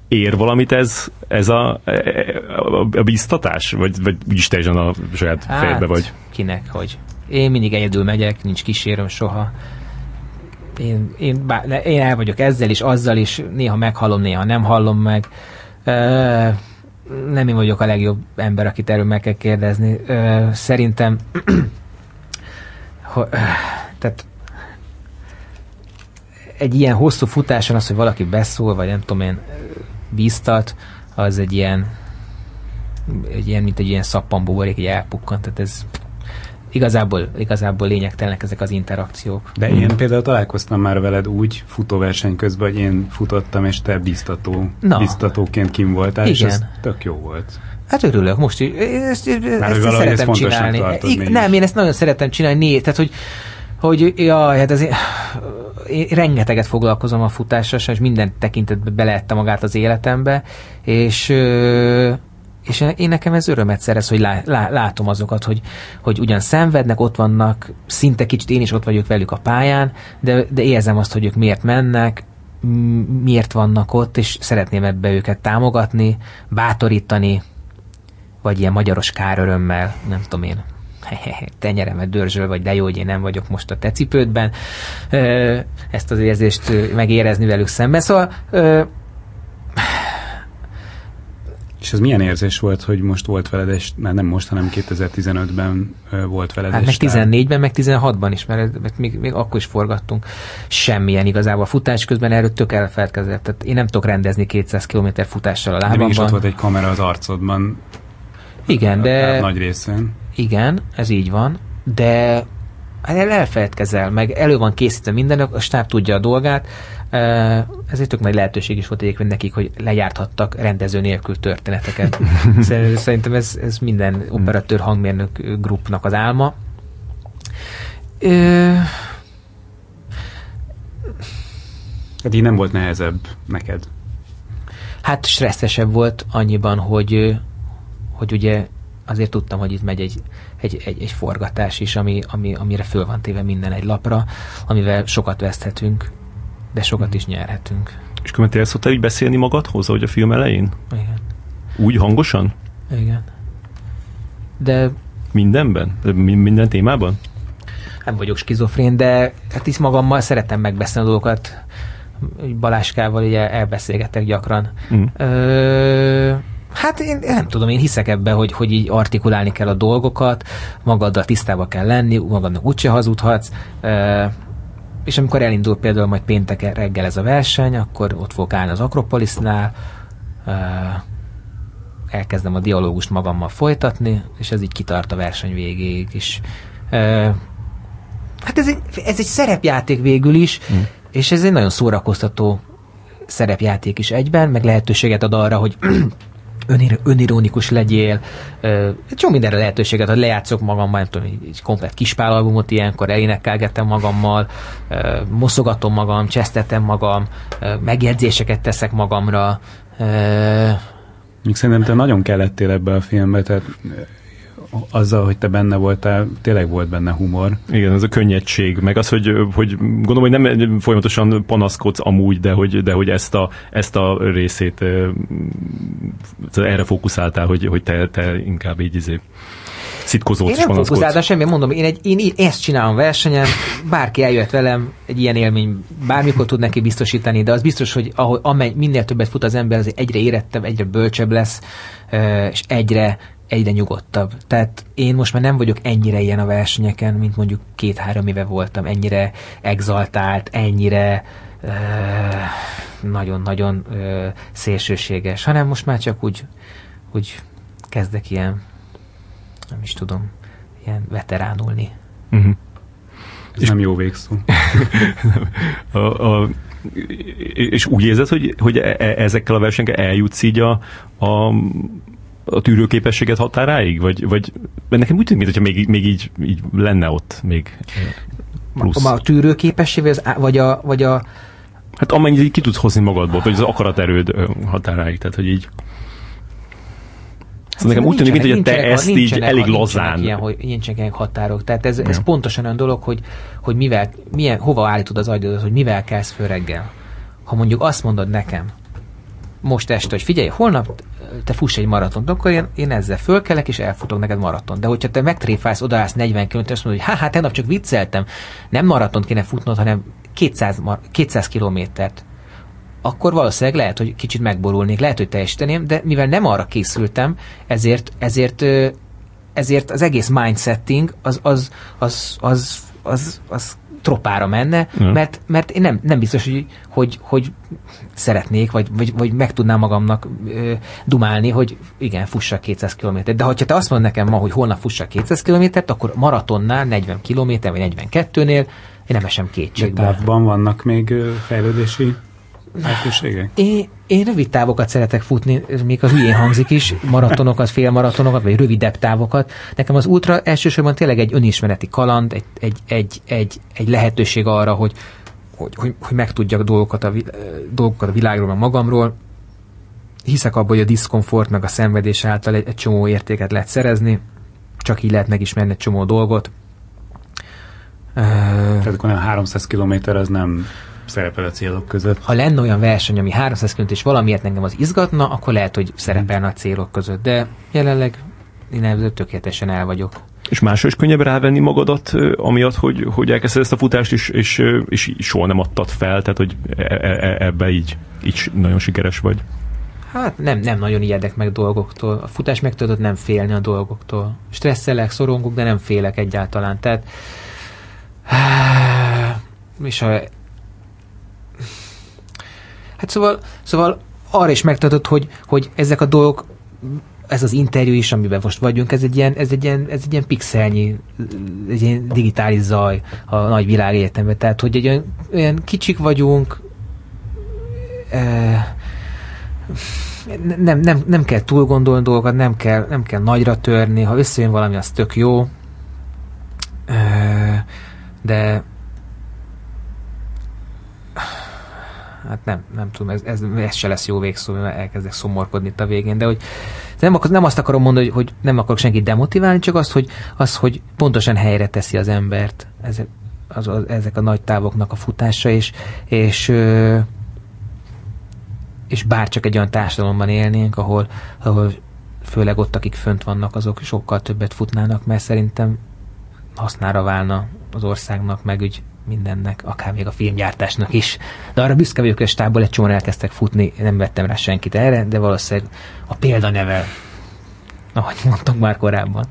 ér valamit ez, ez a, a, a biztatás? Vagy, vagy úgyis teljesen a saját hát, fejedbe vagy? kinek, hogy én mindig egyedül megyek, nincs kísérőm soha. Én, én, bár, én el vagyok ezzel is, azzal is, néha meghallom, néha nem hallom meg. Ö, nem én vagyok a legjobb ember, akit erről meg kell kérdezni. Ö, szerintem (clears throat) ho, ö, tehát egy ilyen hosszú futáson az, hogy valaki beszól, vagy nem tudom én, bíztat, az egy ilyen egy ilyen, mint egy ilyen szappanbuborék, egy elpukkant, tehát ez igazából, igazából lényegtelenek ezek az interakciók. De én például találkoztam már veled úgy futóverseny közben, hogy én futottam, és te biztató, Na. biztatóként kim voltál, és Igen. ez tök jó volt. Hát örülök, most is. Ezt, ezt, ezt ezt szeretem csinálni. tartod mégis. nem, én ezt nagyon szeretem csinálni. Né, tehát, hogy, hogy jaj, hát ez, én rengeteget foglalkozom a futással, és minden tekintetben beleette magát az életembe, és és én nekem ez örömet szerez, hogy lá, lá, látom azokat, hogy, hogy ugyan szenvednek, ott vannak, szinte kicsit én is ott vagyok velük a pályán, de, de érzem azt, hogy ők miért mennek, miért vannak ott, és szeretném ebbe őket támogatni, bátorítani, vagy ilyen magyaros kárörömmel, nem tudom én, (laughs) tenyeremet dörzsöl, vagy de jó, hogy én nem vagyok most a te cipődben, ezt az érzést megérezni velük szemben. Szóval És ez milyen érzés volt, hogy most volt veled, és már nem most, hanem 2015-ben ö, volt veled Hát meg estál? 14-ben, meg 16-ban is, mert, még, még akkor is forgattunk. Semmilyen igazából. A futás közben erről tök elfeledkezett. Tehát én nem tudok rendezni 200 km futással a De mégis ott lábamban. volt egy kamera az arcodban. Igen, a de... nagy részén. Igen, ez így van, de hát el- elfeledkezel, meg elő van készítve minden, a stáb tudja a dolgát, ez egy tök nagy lehetőség is volt egyébként nekik, hogy lejárthattak rendező nélkül történeteket. (laughs) Szer- Szerintem ez, ez minden operatőr hangmérnök grupnak az álma. Ö, Hát így nem volt nehezebb neked. Hát stresszesebb volt annyiban, hogy, hogy ugye azért tudtam, hogy itt megy egy, egy, egy, egy forgatás is, ami, ami, amire föl van téve minden egy lapra, amivel sokat veszthetünk. de sokat is nyerhetünk. És különben szoktál így beszélni magadhoz, ahogy a film elején? Igen. Úgy hangosan? Igen. De Mindenben? De mi- minden témában? nem vagyok skizofrén, de hát is magammal szeretem megbeszélni a dolgokat. Baláskával ugye elbeszélgetek gyakran. Mm. Ö, hát én nem tudom, én hiszek ebbe, hogy, hogy így artikulálni kell a dolgokat, magaddal tisztába kell lenni, magadnak úgyse hazudhatsz. És amikor elindul például majd péntek reggel ez a verseny, akkor ott fogok állni az Akropolisnál, elkezdem a dialógust magammal folytatni, és ez így kitart a verseny végéig is. Hát ez egy, ez egy szerepjáték végül is, mm. és ez egy nagyon szórakoztató szerepjáték is egyben, meg lehetőséget ad arra, hogy önir, önironikus legyél. Egy csomó mindenre lehetőséget ad, lejátszok magammal, nem tudom, egy, egy komplet kispálalbumot ilyenkor elénekelgetem magammal, ö, mosogatom magam, csesztetem magam, ö, megjegyzéseket teszek magamra. Ö, Még szerintem te nagyon kellettél ebbe a filmbe, tehát azzal, hogy te benne voltál, tényleg volt benne humor. Igen, ez a könnyedség, meg az, hogy, hogy gondolom, hogy nem folyamatosan panaszkodsz amúgy, de hogy, de hogy ezt, a, ezt a részét erre fókuszáltál, hogy, hogy te, te inkább így izé szitkozódsz Én nem panaszkodsz. fókuszáltam semmi, mondom, én, egy, én í- ezt csinálom versenyen, bárki eljött velem, egy ilyen élmény bármikor tud neki biztosítani, de az biztos, hogy ahogy, amely, minél többet fut az ember, azért egyre érettebb, egyre bölcsebb lesz, és egyre, egyre nyugodtabb. Tehát én most már nem vagyok ennyire ilyen a versenyeken, mint mondjuk két-három éve voltam, ennyire exaltált, ennyire nagyon-nagyon szélsőséges, hanem most már csak úgy, úgy kezdek ilyen nem is tudom, ilyen veteránulni. Uh-huh. Ez nem jó végszó. (laughs) A, a, és úgy érzed, hogy, hogy e- e- ezekkel a versenyekkel eljutsz így a, a, a tűrőképességet határáig? Vagy, vagy mert nekem úgy tűnik, mintha még, még így, így lenne ott még plusz. A, a tűrőképesség, vagy, az, vagy, a, vagy a... Hát amennyit ki tudsz hozni magadból, vagy az akaraterőd határáig, tehát hogy így Szóval nekem úgy tűnik, hogy te ezt így elég lazán. Ilyen, hogy nincsenek határok. Tehát ez, ez Ja. pontosan olyan dolog, hogy, hogy mivel, milyen, hova állítod az agyadat, hogy mivel kelsz föl reggel. Ha mondjuk azt mondod nekem, most este, hogy figyelj, holnap te fuss egy maratont, akkor én, én ezzel fölkelek, és elfutok neked maraton. De hogyha te megtréfálsz, odaállsz 40 km, azt mondod, hogy hát tegnap csak vicceltem, nem maratont kéne futnod, hanem 200, mar- 200 kilométert, akkor valószínűleg lehet, hogy kicsit megborulnék, lehet, hogy teljesíteném, de mivel nem arra készültem, ezért, ezért, ezért az egész mindsetting az, az, az, az, az, az tropára menne, Ja. mert, mert én nem, nem biztos, hogy, hogy, hogy szeretnék, vagy, vagy, vagy meg tudnám magamnak ö, dumálni, hogy igen, fussak 200 kilométert. De ha te azt mondod nekem ma, hogy holnap fussak 200 kilométert, akkor maratonnál 40 kilométer, vagy 42-nél én nem esem De kétségbe. távban vannak még fejlődési lehetőségek? Én, én rövid távokat szeretek futni, ez még a hülyén hangzik is, maratonokat, félmaratonokat, vagy rövidebb távokat. Nekem az ultra elsősorban tényleg egy önismereti kaland, egy, egy, egy, egy, egy lehetőség arra, hogy, hogy, hogy, hogy megtudjak dolgokat a, dolgokat a világról, meg magamról. Hiszek abban, hogy a diszkomfort, meg a szenvedés által egy, egy csomó értéket lehet szerezni, csak így lehet megismerni egy csomó dolgot. Tehát akkor nem 300 km az nem szerepel a célok között. ha lenne olyan verseny, ami 300 km és valamiért engem az izgatna, akkor lehet, hogy szerepelne a célok között. De jelenleg én ezzel tökéletesen el vagyok. És másra is könnyebb rávenni magadat, amiatt, hogy, hogy elkezdted ezt a futást, és, és, és soha nem adtad fel, tehát hogy e- e- e- ebbe így, így nagyon sikeres vagy. Hát nem, nem nagyon ijedek meg dolgoktól. A futás meg tudod nem félni a dolgoktól. Stresszelek, szorongok, de nem félek egyáltalán. Tehát (sighs) és a Hát szóval, szóval arra is megtartott, hogy, hogy ezek a dolgok, ez az interjú is, amiben most vagyunk, ez egy ilyen, ez egy ilyen, ez egy ilyen pixelnyi, egy ilyen digitális zaj a nagy világ egyetemben. Tehát, hogy egy olyan, olyan kicsik vagyunk, eh, nem, nem, nem kell túl gondolni dolgokat, nem kell, nem kell nagyra törni, ha összejön valami, az tök jó, Eh, de hát nem, nem tudom, ez, ez, ez se lesz jó végszó, mert elkezdek szomorkodni itt a végén, de hogy nem, akar, nem azt akarom mondani, hogy, hogy nem akarok senkit demotiválni, csak azt, hogy, az, hogy pontosan helyre teszi az embert. Ez, az, az, ezek a nagy távoknak a futása, és, és és bár csak egy olyan társadalomban élnénk, ahol, ahol főleg ott, akik fönt vannak, azok sokkal többet futnának, mert szerintem hasznára válna az országnak, meg úgy mindennek, akár még a filmgyártásnak is. De arra büszke vagyok, hogy a stábból egy csomóan elkezdtek futni, nem vettem rá senkit erre, de valószínűleg a példa nevel, ahogy mondtam már korábban.